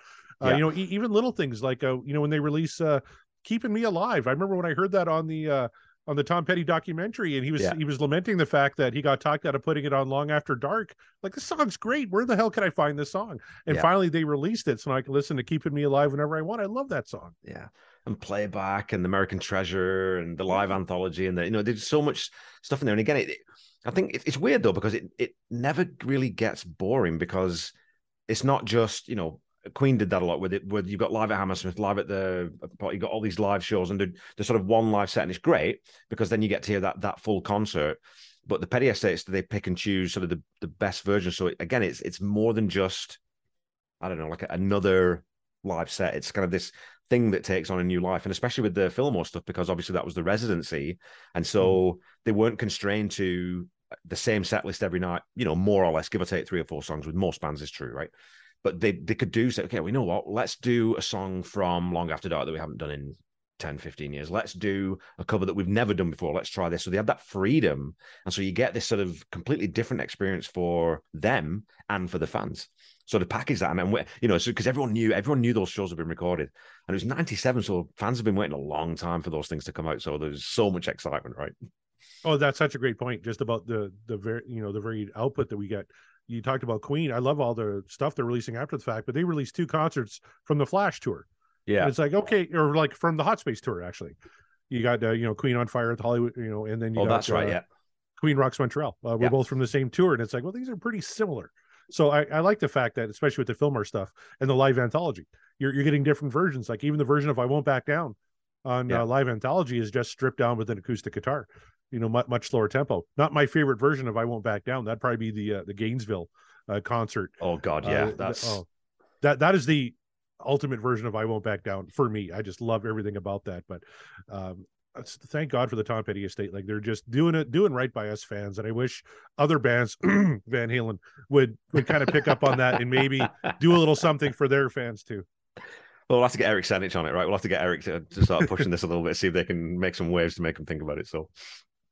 Uh, you know e- even little things like uh you know when they release uh keeping me alive. I remember when i heard that on the uh on the Tom Petty documentary, and he was Yeah. he was lamenting the fact that he got talked out of putting it on long after dark. Like this song's great. Where the hell can I find this song? And Yeah. finally, they released it, so I can listen to "Keeping Me Alive" whenever I want. I love that song. Yeah. And playback and the American Treasure and the live anthology and the you know there's so much stuff in there. And again, it, I think it, it's weird though because it it never really gets boring because it's not just you know Queen did that a lot with it. Where you've got live at Hammersmith, live at the you've got all these live shows and the, sort of one live set and it's great because then you get to hear that that full concert. But the Petty Estates they pick and choose sort of the, the best version. So again, it's it's more than just I don't know like another live set. It's kind of this thing that takes on a new life, and especially with the Fillmore stuff because obviously that was the residency, and so hmm. they weren't constrained to the same set list every night. You know, more or less, give or take three or four songs. With most bands, is true, right? But they they could do say, okay, we know what, let's do a song from Long After Dark that we haven't done in 10, 15 years. Let's do a cover that we've never done before. Let's try this. So they had that freedom. And so you get this sort of completely different experience for them and for the fans. So to package that, and then, you know, so because everyone knew, everyone knew those shows had been recorded. And it was 97. So fans have been waiting a long time for those things to come out. So there's so much excitement, right? Oh, that's such a great point. Just about the the very you know the varied output that we get. You talked about Queen. I love all the stuff they're releasing after the fact, but they released two concerts from the Flash tour. Yeah. And it's like okay, or like from the Hot Space tour actually. You got uh, you know Queen on Fire at the Hollywood, you know, and then you Oh, got, that's right. uh, Yeah. Queen Rocks Montreal. Uh, we're Yeah. both from the same tour, and it's like, well, these are pretty similar. So I, I like the fact that, especially with the Fillmore stuff and the live anthology, you're you're getting different versions. Like even the version of "I Won't Back Down" on Yeah. uh, live anthology is just stripped down with an acoustic guitar. You know, much, much slower tempo. Not my favorite version of "I Won't Back Down." That'd probably be the uh, the Gainesville uh, concert. Oh God. Uh, Yeah. th- that's oh, that that is the ultimate version of "I Won't Back Down" for me. I just love everything about that. But um, thank God for the Tom Petty estate. Like they're just doing it, doing right by us fans. And I wish other bands, [CLEARS THROAT] Van Halen, would would kind of pick up on that and maybe do a little something for their fans too. Well, we'll have to get Eric Senich on it, right? We'll have to get Eric to, to start pushing this a little bit, see if they can make some waves to make them think about it. So,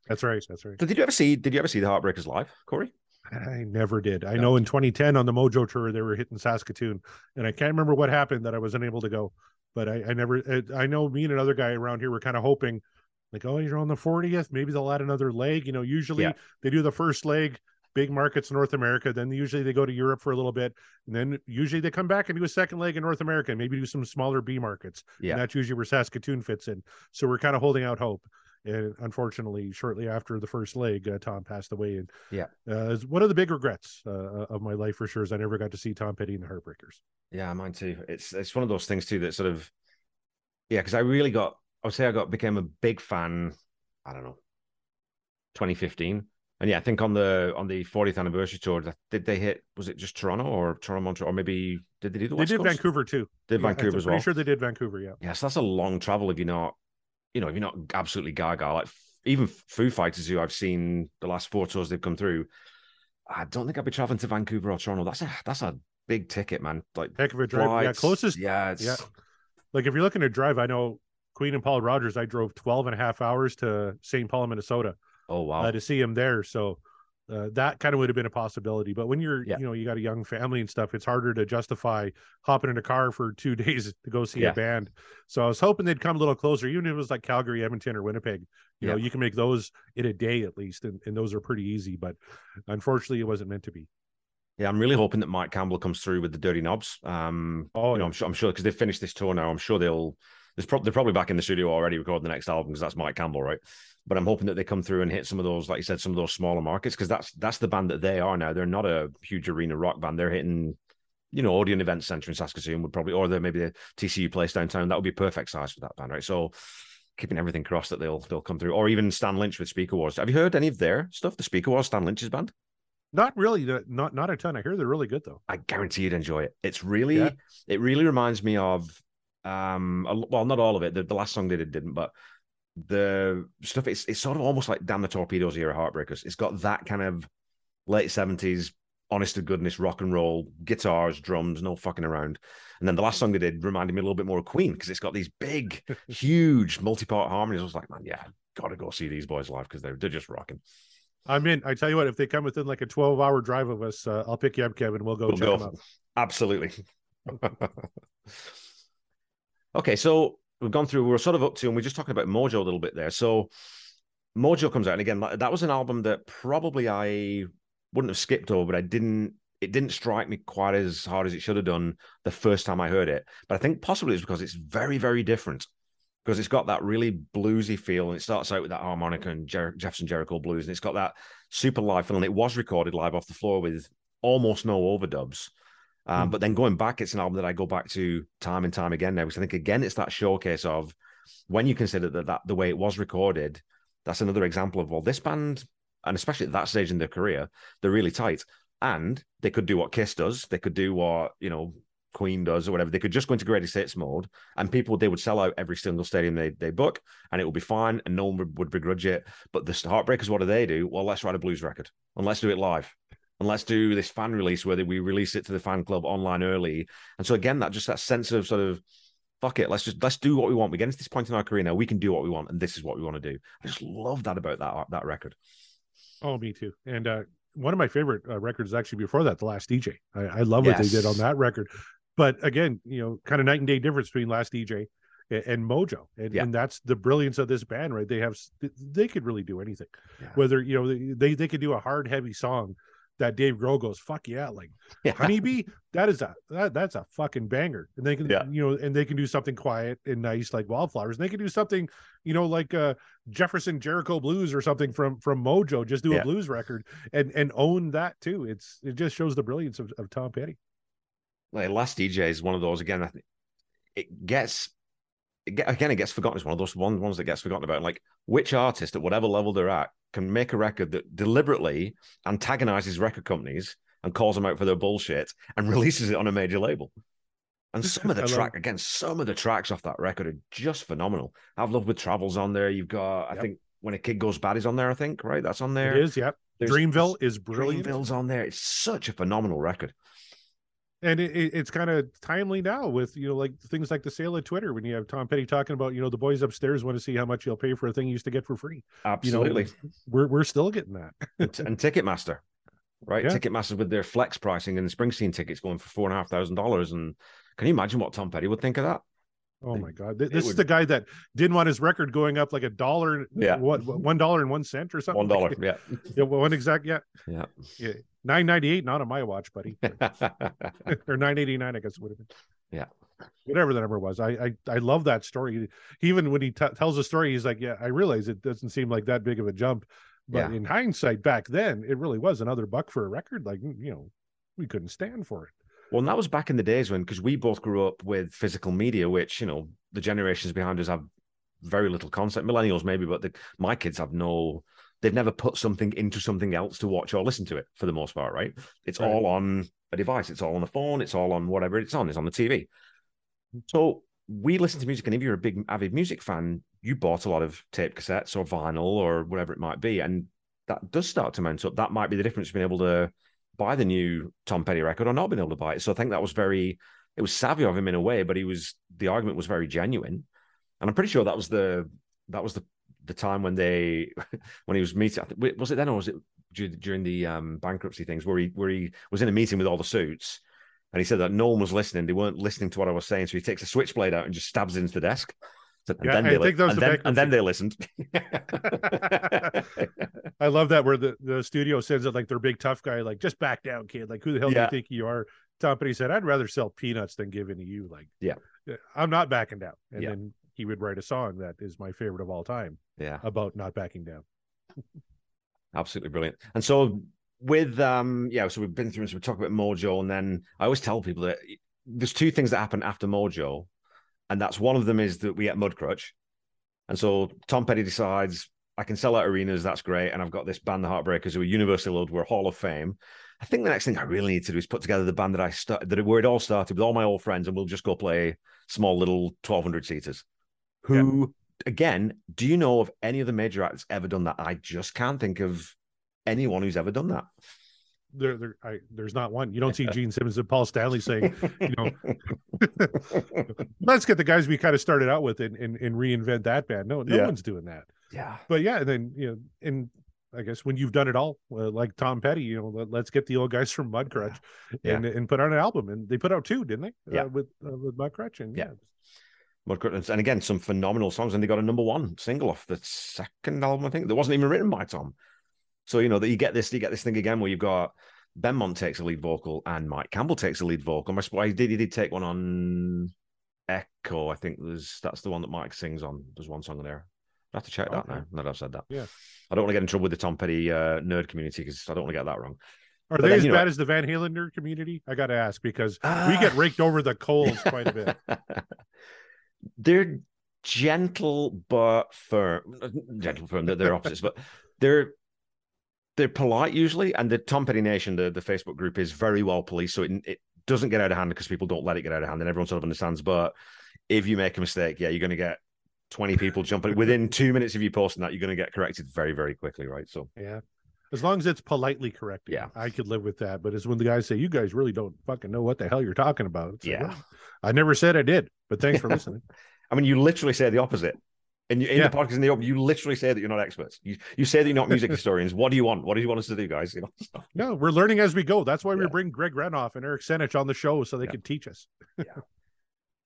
That's right. That's right. did you ever see? Did you ever see the Heartbreakers live, Corey? I never did. I No. know in 2010 on the Mojo tour they were hitting Saskatoon, and I can't remember what happened that I was unable to go. But I, I never. I I know me and another guy around here were kind of hoping, like, oh, you're on the 40th, maybe they'll add another leg. You know, usually Yeah. they do the first leg, big markets in North America, then usually they go to Europe for a little bit, and then usually they come back and do a second leg in North America, and maybe do some smaller B markets. Yeah. And that's usually where Saskatoon fits in. So we're kind of holding out hope. And unfortunately, shortly after the first leg, uh, Tom passed away. And Yeah. uh, it's one of the big regrets uh, of my life for sure is I never got to see Tom Petty and the Heartbreakers. Yeah, mine too. It's it's one of those things too that sort of yeah, because I really got I would say I got became a big fan, I don't know, 2015. And yeah, I think on the on the 40th anniversary tour, did they hit was it just Toronto or Toronto Montreal or maybe did they do the They West did Coast? Vancouver too. Did Yeah, Vancouver I'm as pretty well. sure they did Vancouver. Yeah. Yes, that's a long travel if you're not, you know, if you're not absolutely gaga. Like even Foo Fighters, who I've seen the last four tours they've come through, I don't think I'd be traveling to Vancouver or Toronto. That's a that's a big ticket, man. Like Heck of a drive. Yeah. Closest. Yeah, it's, Yeah. Like if you're looking to drive, I know Queen and Paul Rodgers, I drove 12 and a half hours to St. Paul, Minnesota Oh wow. uh, to see him there. So uh, that kind of would have been a possibility. But when you're, Yeah. you know, you got a young family and stuff, it's harder to justify hopping in a car for two [LAUGHS] days to go see Yeah. a band. So I was hoping they'd come a little closer, even if it was like Calgary, Edmonton, or Winnipeg. You know, you can make those in a day at least, and, and those are pretty easy. But unfortunately, it wasn't meant to be. Yeah, I'm really hoping that Mike Campbell comes through with the Dirty Knobs. Um, Oh, you know, yeah. I'm sure, I'm sure because they've finished this tour now. I'm sure they'll. There's probably they're probably back in the studio already recording the next album because that's Mike Campbell, right? But I'm hoping that they come through and hit some of those, like you said, some of those smaller markets because that's that's the band that they are now. They're not a huge arena rock band. They're hitting, you know, Odeon Event Center in Saskatoon would probably, or they're maybe the TCU place downtown. That would be perfect size for that band, right? So keeping everything crossed that they'll they'll come through, or even Stan Lynch with Speaker Wars. Have you heard any of their stuff? The Speaker Wars, Stan Lynch's band. Not really, not not a ton. I hear they're really good though. I guarantee you'd enjoy it. It's really, Yeah. it really reminds me of, um, a- well, not all of it. The, the last song they did didn't, but the stuff. It's it's sort of almost like Damn the Torpedoes era Heartbreakers. It's got that kind of late seventies honest to goodness rock and roll, guitars, drums, no fucking around. And then the last song they did reminded me a little bit more of Queen because it's got these big, [LAUGHS] huge multi-part harmonies. I was like, man, yeah, gotta go see these boys live because they're they're just rocking. I'm in. I tell you what, if they come within like a 12 hour drive of us, uh, I'll pick you up, Kevin. We'll go We'll check go. them out. Absolutely. [LAUGHS] okay, so we've gone through. We're sort of up to, and we're just talking about Mojo a little bit there. So Mojo comes out, and again, that was an album that probably I wouldn't have skipped over, but I didn't. It didn't strike me quite as hard as it should have done the first time I heard it. But I think possibly it's because it's very, very different. Because it's got that really bluesy feel, and it starts out with that harmonica and Jer- Jefferson Jericho blues, and it's got that super live feel. And it was recorded live off the floor with almost no overdubs. Um, Mm. But then going back, it's an album that I go back to time and time again now because I think again it's that showcase of when you consider that, that the way it was recorded, that's another example of well, this band, and especially at that stage in their career, they're really tight. And they could do what Kiss does, they could do what, you know, Queen does or whatever. They could just go into greatest hits mode and people they would sell out every single stadium they, they book and it would be fine and no one would, would begrudge it. But the Heartbreakers, what do they do? Well, let's write a blues record and let's do it live and let's do this fan release where we release it to the fan club online early. And so again, that just that sense of sort of fuck it, let's just let's do what we want. We get to this point in our career now, we can do what we want, and this is what we want to do. I just love that about that that record. Oh, me too. And uh, one of my favorite uh, records actually before that, The Last DJ. I, I love what they did on that record. But again, you know, kind of night and day difference between Last DJ and, and Mojo, and, Yeah. and that's the brilliance of this band, right? They have they could really do anything. Yeah. Whether you know they, they could do a hard heavy song that Dave Grohl goes fuck yeah, like [LAUGHS] Yeah. Honeybee. That is a that, that's a fucking banger. And they can Yeah. you know, and they can do something quiet and nice like Wildflowers. And they can do something you know like uh Jefferson Jericho Blues or something from from Mojo. Just do Yeah. a blues record and and own that too. It's it just shows the brilliance of, of Tom Petty. like last DJ is one of those again. I think it gets it get, again it gets forgotten. It's one of those one ones that gets forgotten about. Like which artist at whatever level they're at can make a record that deliberately antagonizes record companies and calls them out for their bullshit and [LAUGHS] releases it on a major label. And some of the track again, some of the tracks off that record are just phenomenal. I've loved with Travels on there. You've got I Yep. think when a kid goes bad is on there. I think right that's on there. It is, yep. There's- Dreamville is brilliant. Dreamville's on there. It's such a phenomenal record. And it, it- it's kind of timely now with you know like things like the sale of Twitter when you have Tom Petty talking about you know the boys upstairs want to see how much you'll pay for a thing you used to get for free. You know, Absolutely. we're we're still getting that. and, and Ticketmaster, right? Yeah. Ticketmaster with their flex pricing and the Springsteen tickets going for four and a half thousand dollars. And can you imagine what Tom Petty would think of that? Oh my god, Th- it this is the guy that didn't want his record going up like a dollar. Yeah. what one dollar and one cent or something. One dollar. [LAUGHS] Yeah. Yeah, one exact. Yeah, Yeah. yeah. Nine ninety eight, not on my watch, buddy. [LAUGHS] [LAUGHS] or nine eighty nine, I guess it would have been. Yeah. whatever the number was. I I, I love that story. Even when he t- tells the story, he's like, "Yeah, I realize it doesn't seem like that big of a jump, but Yeah. in hindsight, back then, it really was another buck for a record. Like you know, we couldn't stand for it. Well, and that was back in the days when, because we both grew up with physical media, which, you know, the generations behind us have very little concept. Millennials, maybe, but the, my kids have no, they've never put something into something else to watch or listen to it for the most part, right? It's Right. all on a device, it's all on the phone, it's all on whatever it's on, it's on the TV. So we listen to music, and if you're a big avid music fan, you bought a lot of tape cassettes or vinyl or whatever it might be, and that does start to mount up. That might be the difference between able to buy the new Tom Petty record or not being able to buy it. So I think that was very, it was savvy of him in a way, but he was the argument was very genuine, and I'm pretty sure that was the that was the the time when they [LAUGHS] when he was meeting. Was it then or was it during the um, bankruptcy things where he where he was in a meeting with all the suits? And he said that no one was listening. They weren't listening to what I was saying. So he takes a switchblade out and just stabs into the desk. And Yeah, then I they li- think that was and the then, and then they listened. [LAUGHS] [LAUGHS] I love that where the, the studio sends it like their big tough guy, like just back down, kid. Like who the hell do you think you are? Tom Petty said, "I'd rather sell peanuts than give in to you." Like, Yeah. I'm not backing down. And Yeah. then he would write a song that is my favorite of all time yeah. about not backing down. absolutely brilliant. And so with um yeah, so we've been through so we talk about Mojo, and then I always tell people that there's two things that happen after Mojo, and that's one of them is that we get Mudcrutch, and so Tom Petty decides I can sell out arenas, that's great, and I've got this band, the Heartbreakers, who are universally loved, we're Hall of Fame. I think the next thing I really need to do is put together the band that I started, that where it all started with all my old friends, and we'll just go play small little 1200 seaters. Who, again, do you know of any other major act that's ever done that? I just can't think of anyone who's ever done that. There, there, I, there's not one. You don't see [LAUGHS] Gene Simmons and Paul Stanley saying, you know, [LAUGHS] let's get the guys we kind of started out with and, and, and reinvent that band. No, no Yeah. one's doing that. yeah. But yeah, and then you know, and I guess when you've done it all, uh, like Tom Petty, you know, let, us get the old guys from Mudcrutch Yeah. and and put out an album, and they put out two, didn't they? Yeah. uh, with uh, with Mudcrutch, and Yeah. yeah, Mudcrutch, and again, some phenomenal songs, and they got a number one single off the second album, I think. That wasn't even written by Tom. So you know that you get this, you get this thing again where you've got Benmont takes a lead vocal and Mike Campbell takes a lead vocal. My well, he did he did take one on Echo. I think there's that's the one that Mike sings on. There's one song on there. I have to check that Okay. now. That I've said that. Yeah. I don't want to get in trouble with the Tom Petty uh, nerd community because I don't want to get that wrong. are But they then, as you know- bad as the Van Halen nerd community? I got to ask because we Ah. get raked over the coals [LAUGHS] quite a bit. they're gentle but firm. Gentle firm. They're, they're opposites, but they're they're polite usually. And the Tom Petty Nation, the, the Facebook group, is very well policed, so it it doesn't get out of hand because people don't let it get out of hand, and everyone sort of understands. But if you make a mistake, yeah, you're going to get. 20 people jumping [LAUGHS] within two minutes of you posting that, you're going to get corrected very, very quickly, right? So, Yeah. As long as it's politely corrected, Yeah. I could live with that. But it's when the guys say, "You guys really don't fucking know what the hell you're talking about." It's like, Yeah. well, I never said I did, but thanks for [LAUGHS] listening. I mean, you literally say the opposite. In, in Yeah. the podcast in the open, you literally say that you're not experts. You you say that you're not music [LAUGHS] historians. What do you want? What do you want us to do, guys? You know, [LAUGHS] No, we're learning as we go. That's why we Yeah. bring Greg Renoff and Eric Senich on the show so they Yeah. can teach us. [LAUGHS]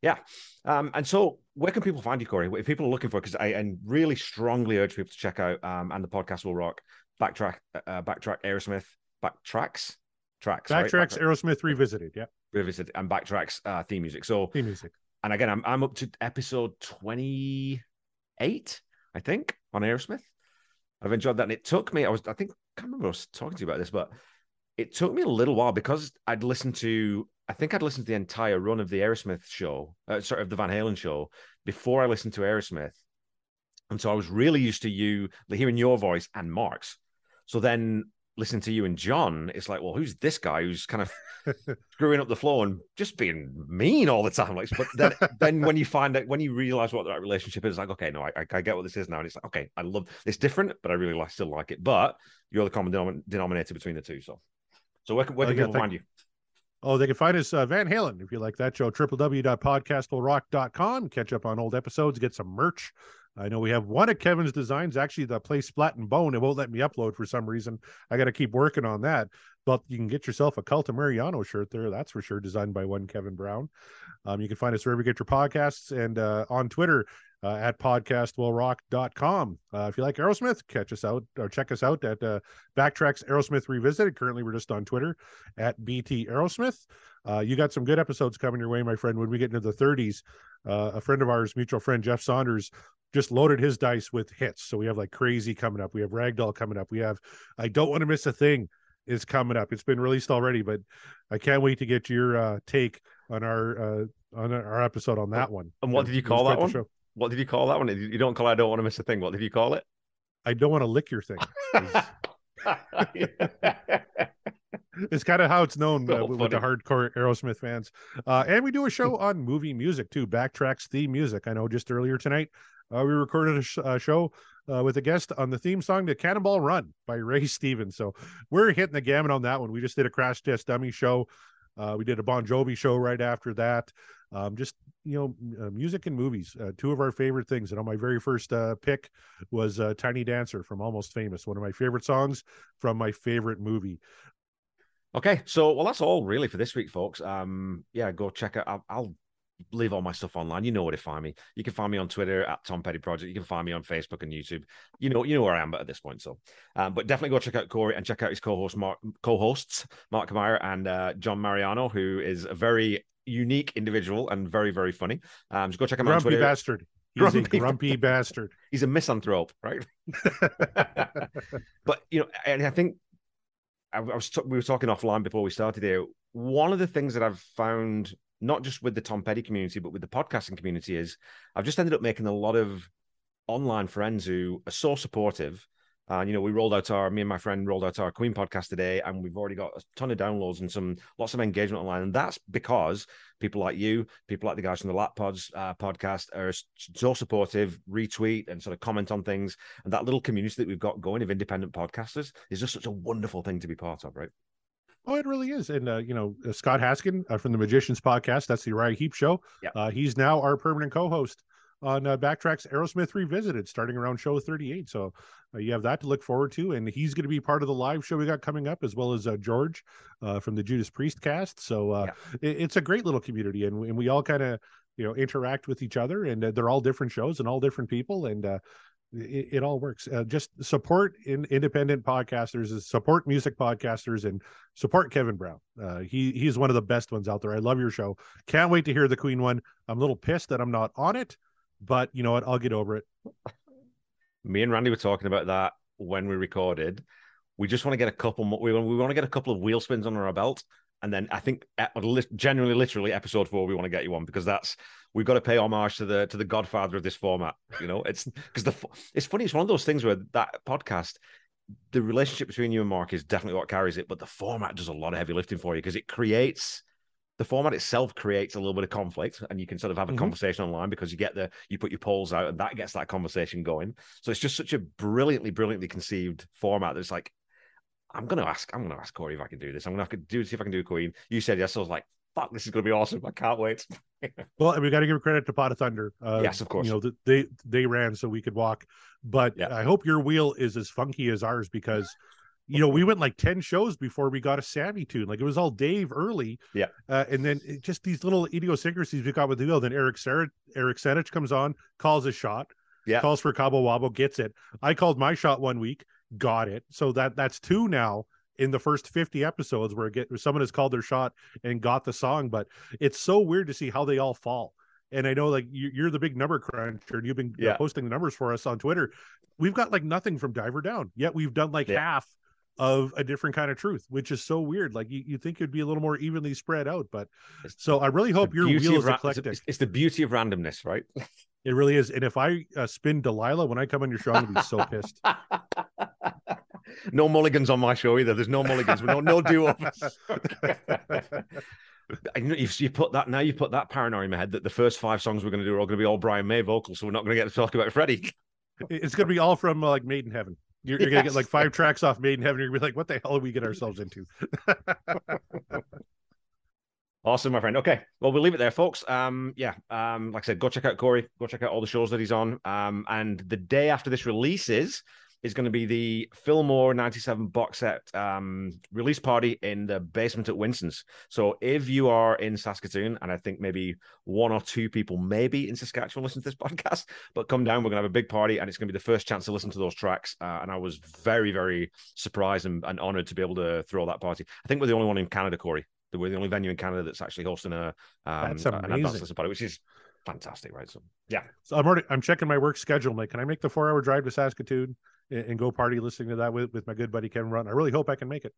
Yeah. Um, and so, where can people find you, Corey? If people are looking for, because I and really strongly urge people to check out um, and the podcast will rock backtrack, uh, backtrack Aerosmith, backtracks, tracks, right? Backtracks Aerosmith revisited. Yeah, Revisited and backtracks uh, theme music. So, theme music. and again, I'm I'm up to episode twenty eight, I think, on Aerosmith. I've enjoyed that, and it took me. I was, I think, I can't remember I was talking to you about this, but it took me a little while because I'd listened to. I think I'd listened to the entire run of the Aerosmith show, uh, sorry, of the Van Halen show, before I listened to Aerosmith, and so I was really used to you hearing your voice and Mark's. So then listening to you and John, it's like, well, who's this guy who's kind of [LAUGHS] screwing up the floor and just being mean all the time? Like, but then, [LAUGHS] then when you find out, when you realize what that relationship is, like, okay, no, I, I- get what this is now, and it's like, okay, I love it's different, but I really like, still like it. But you're the common denom- denominator between the two. So, so where, can- where Oh, can yeah, people find you? Oh, they can find us uh, Van Halen if you like that show. www.podcastwillrock.com. Catch up on old episodes. Get some merch. I know we have one of Kevin's designs. Actually, the play Splat and Bone. It won't let me upload for some reason. I got to keep working on that. But you can get yourself a Cult of Mariano shirt there. That's for sure. Designed by one Kevin Brown. Um, you can find us wherever you get your podcasts and uh, on Twitter uh, at podcastwillrock.com. Uh, if you like Aerosmith, catch us out or check us out at uh, Backtracks Aerosmith Revisited. Currently, we're just on Twitter at BT Aerosmith. Uh, you got some good episodes coming your way, my friend. When we get into the 30s, uh, a friend of ours, mutual friend Jeff Saunders, just loaded his dice with hits. So we have like Crazy coming up. We have Ragdoll coming up. We have I Don't Want to Miss a Thing is coming up. It's been released already, but I can't wait to get your uh, take on our uh, on our episode on that one. And what did you call that one? show. What did you call that one? You don't call I don't want to miss a thing. What did you call it? I don't want to lick your thing. [LAUGHS] It's kind of how it's known So uh, with with the hardcore Aerosmith fans. Uh, and we do a show on movie music too, Backtracks theme music. I know just earlier tonight uh, we recorded a sh- uh, show uh, with a guest on the theme song to Cannonball Run by Ray [LAUGHS] Stevens. So we're hitting the gamut on that one. We just did a Crash Test Dummy show. Uh, we did a Bon Jovi show right after that. Um, just you know, uh, music and movies, uh, two of our favorite things. And on my very first uh, pick was "Tiny Dancer" from Almost Famous, one of my favorite songs from my favorite movie. Okay, so well, that's all really for this week, folks. Um, yeah, go check out. I'll, I'll leave all my stuff online. You know where to find me. You can find me on Twitter at Tom Petty Project. You can find me on Facebook and YouTube. You know, you know where I am at this point. So, um, but definitely go check out Corey and check out his co-host, Mark, co-hosts Mark Kamara and uh, John Mariano, who is a very unique individual and very, very funny. Um, just go check him out on Twitter. bastard. He's a Grumpy grumpy bastard. [LAUGHS] He's a misanthrope, right? [LAUGHS] but you know, and I think I, I was t- we were talking offline before we started here. One of the things that I've found, not just with the Tom Petty community, but with the podcasting community, is I've just ended up making a lot of online friends who are so supportive. And you know, we rolled out our me and my friend rolled out our Queen podcast today, and we've already got a ton of downloads and some lots of engagement online. And that's because people like you, people like the guys from the Lap Pods uh, podcast, are so supportive, retweet and sort of comment on things. And that little community that we've got going of independent podcasters is just such a wonderful thing to be part of, right? Oh, it really is. And, uh, you know, uh, Scott Haskin uh, from the Magicians podcast, that's the Uriah Heep show. Yep. Uh, he's now our permanent co host on uh, Backtracks Aerosmith Revisited starting around show 38. So uh, you have that to look forward to. And he's going to be part of the live show we got coming up, as well as uh, George uh, from the Judas Priest cast. So uh, it, it's a great little community. And, and we all kind of, you know, interact with each other. And uh, they're all different shows and all different people. And, uh, it, it all works. Uh, just support in independent podcasters, support music podcasters, and support Kevin Brown. Uh, he he's one of the best ones out there. I love your show. Can't wait to hear the Queen one. I'm a little pissed that I'm not on it, but you know what? I'll get over it. Me and Randy were talking about that when we recorded. We just want to get a couple more. We want, we want to get a couple of wheel spins under our belt. And then I think generally, literally, episode four, we want to get you on because that's we've got to pay homage to the to the godfather of this format. You know, it's because the it's funny. It's one of those things where that podcast, the relationship between you and Mark is definitely what carries it, but the format does a lot of heavy lifting for you because it creates the format itself creates a little bit of conflict and you can sort of have a mm-hmm. conversation online because you get the you put your polls out and that gets that conversation going so it's just such a brilliantly brilliantly conceived format that's like i'm gonna ask i'm gonna ask corey if i can do this i'm gonna have to do see if i can do a queen you said yes so i was like fuck, this is going to be awesome. I can't wait. [LAUGHS] well, we got to give credit to Pod of Thunder. Uh, yes, of course. You know, they they ran so we could walk. But yeah. I hope your wheel is as funky as ours because, you know, we went like ten shows before we got a Sammy tune. Like it was all Dave early. Yeah. Uh, and then just these little idiosyncrasies we got with the wheel. Then Eric Sarah, Eric Senich comes on, calls a shot. Yeah. Calls for Cabo Wabo, gets it. I called my shot one week, got it. So that that's two now in the first 50 episodes where, get, someone has called their shot and got the song but it's so weird to see how they all fall. And i know like you, are the big number cruncher and you've been uh, yeah. posting the numbers for us on twitter. We've got like nothing from diver down yet we've done like yeah. half of a different kind of truth which is so weird. Like you, you think it'd be a little more evenly spread out but so i really hope your wheel is eclectic it's, it's, the beauty of randomness right? It really is. And if i uh, spin delilah when i come on your show i'm gonna be so pissed [LAUGHS] no mulligans on my show either. There's no mulligans. no no do overs. [LAUGHS] you, you put that now. You put that paranoia in my head that the first five songs we're going to do are all going to be all Brian May vocals, so we're not going to get to talk about Freddie. It's going to be all from uh, like Made in Heaven. You're, you're yes. going to get like five tracks off Made in Heaven. You're going to be like, what the hell are we get ourselves into? [LAUGHS] Awesome, my friend. Okay, well, we'll leave it there, folks. Um, yeah, um, like I said, go check out Corey. Go check out all the shows that he's on. Um, and the day after this releases, is going to be the Fillmore 97 box set um, release party in the basement at Winston's. So if you are in Saskatoon, and I think maybe one or two people maybe in Saskatchewan listen to this [LAUGHS] podcast, but come down, we're going to have a big party and it's going to be the first chance to listen to those tracks. Uh, and I was very, very surprised and, and, honored to be able to throw that party. I think we're the only one in Canada, Corey. We're the only venue in Canada that's actually hosting a um, that's amazing. an advanced party, which is fantastic, right? So yeah. So I'm already I'm checking my work schedule. Like, can I make the four hour drive to Saskatoon? And, go party listening to that with, with my good buddy Kevin Brown. I really hope I can make it.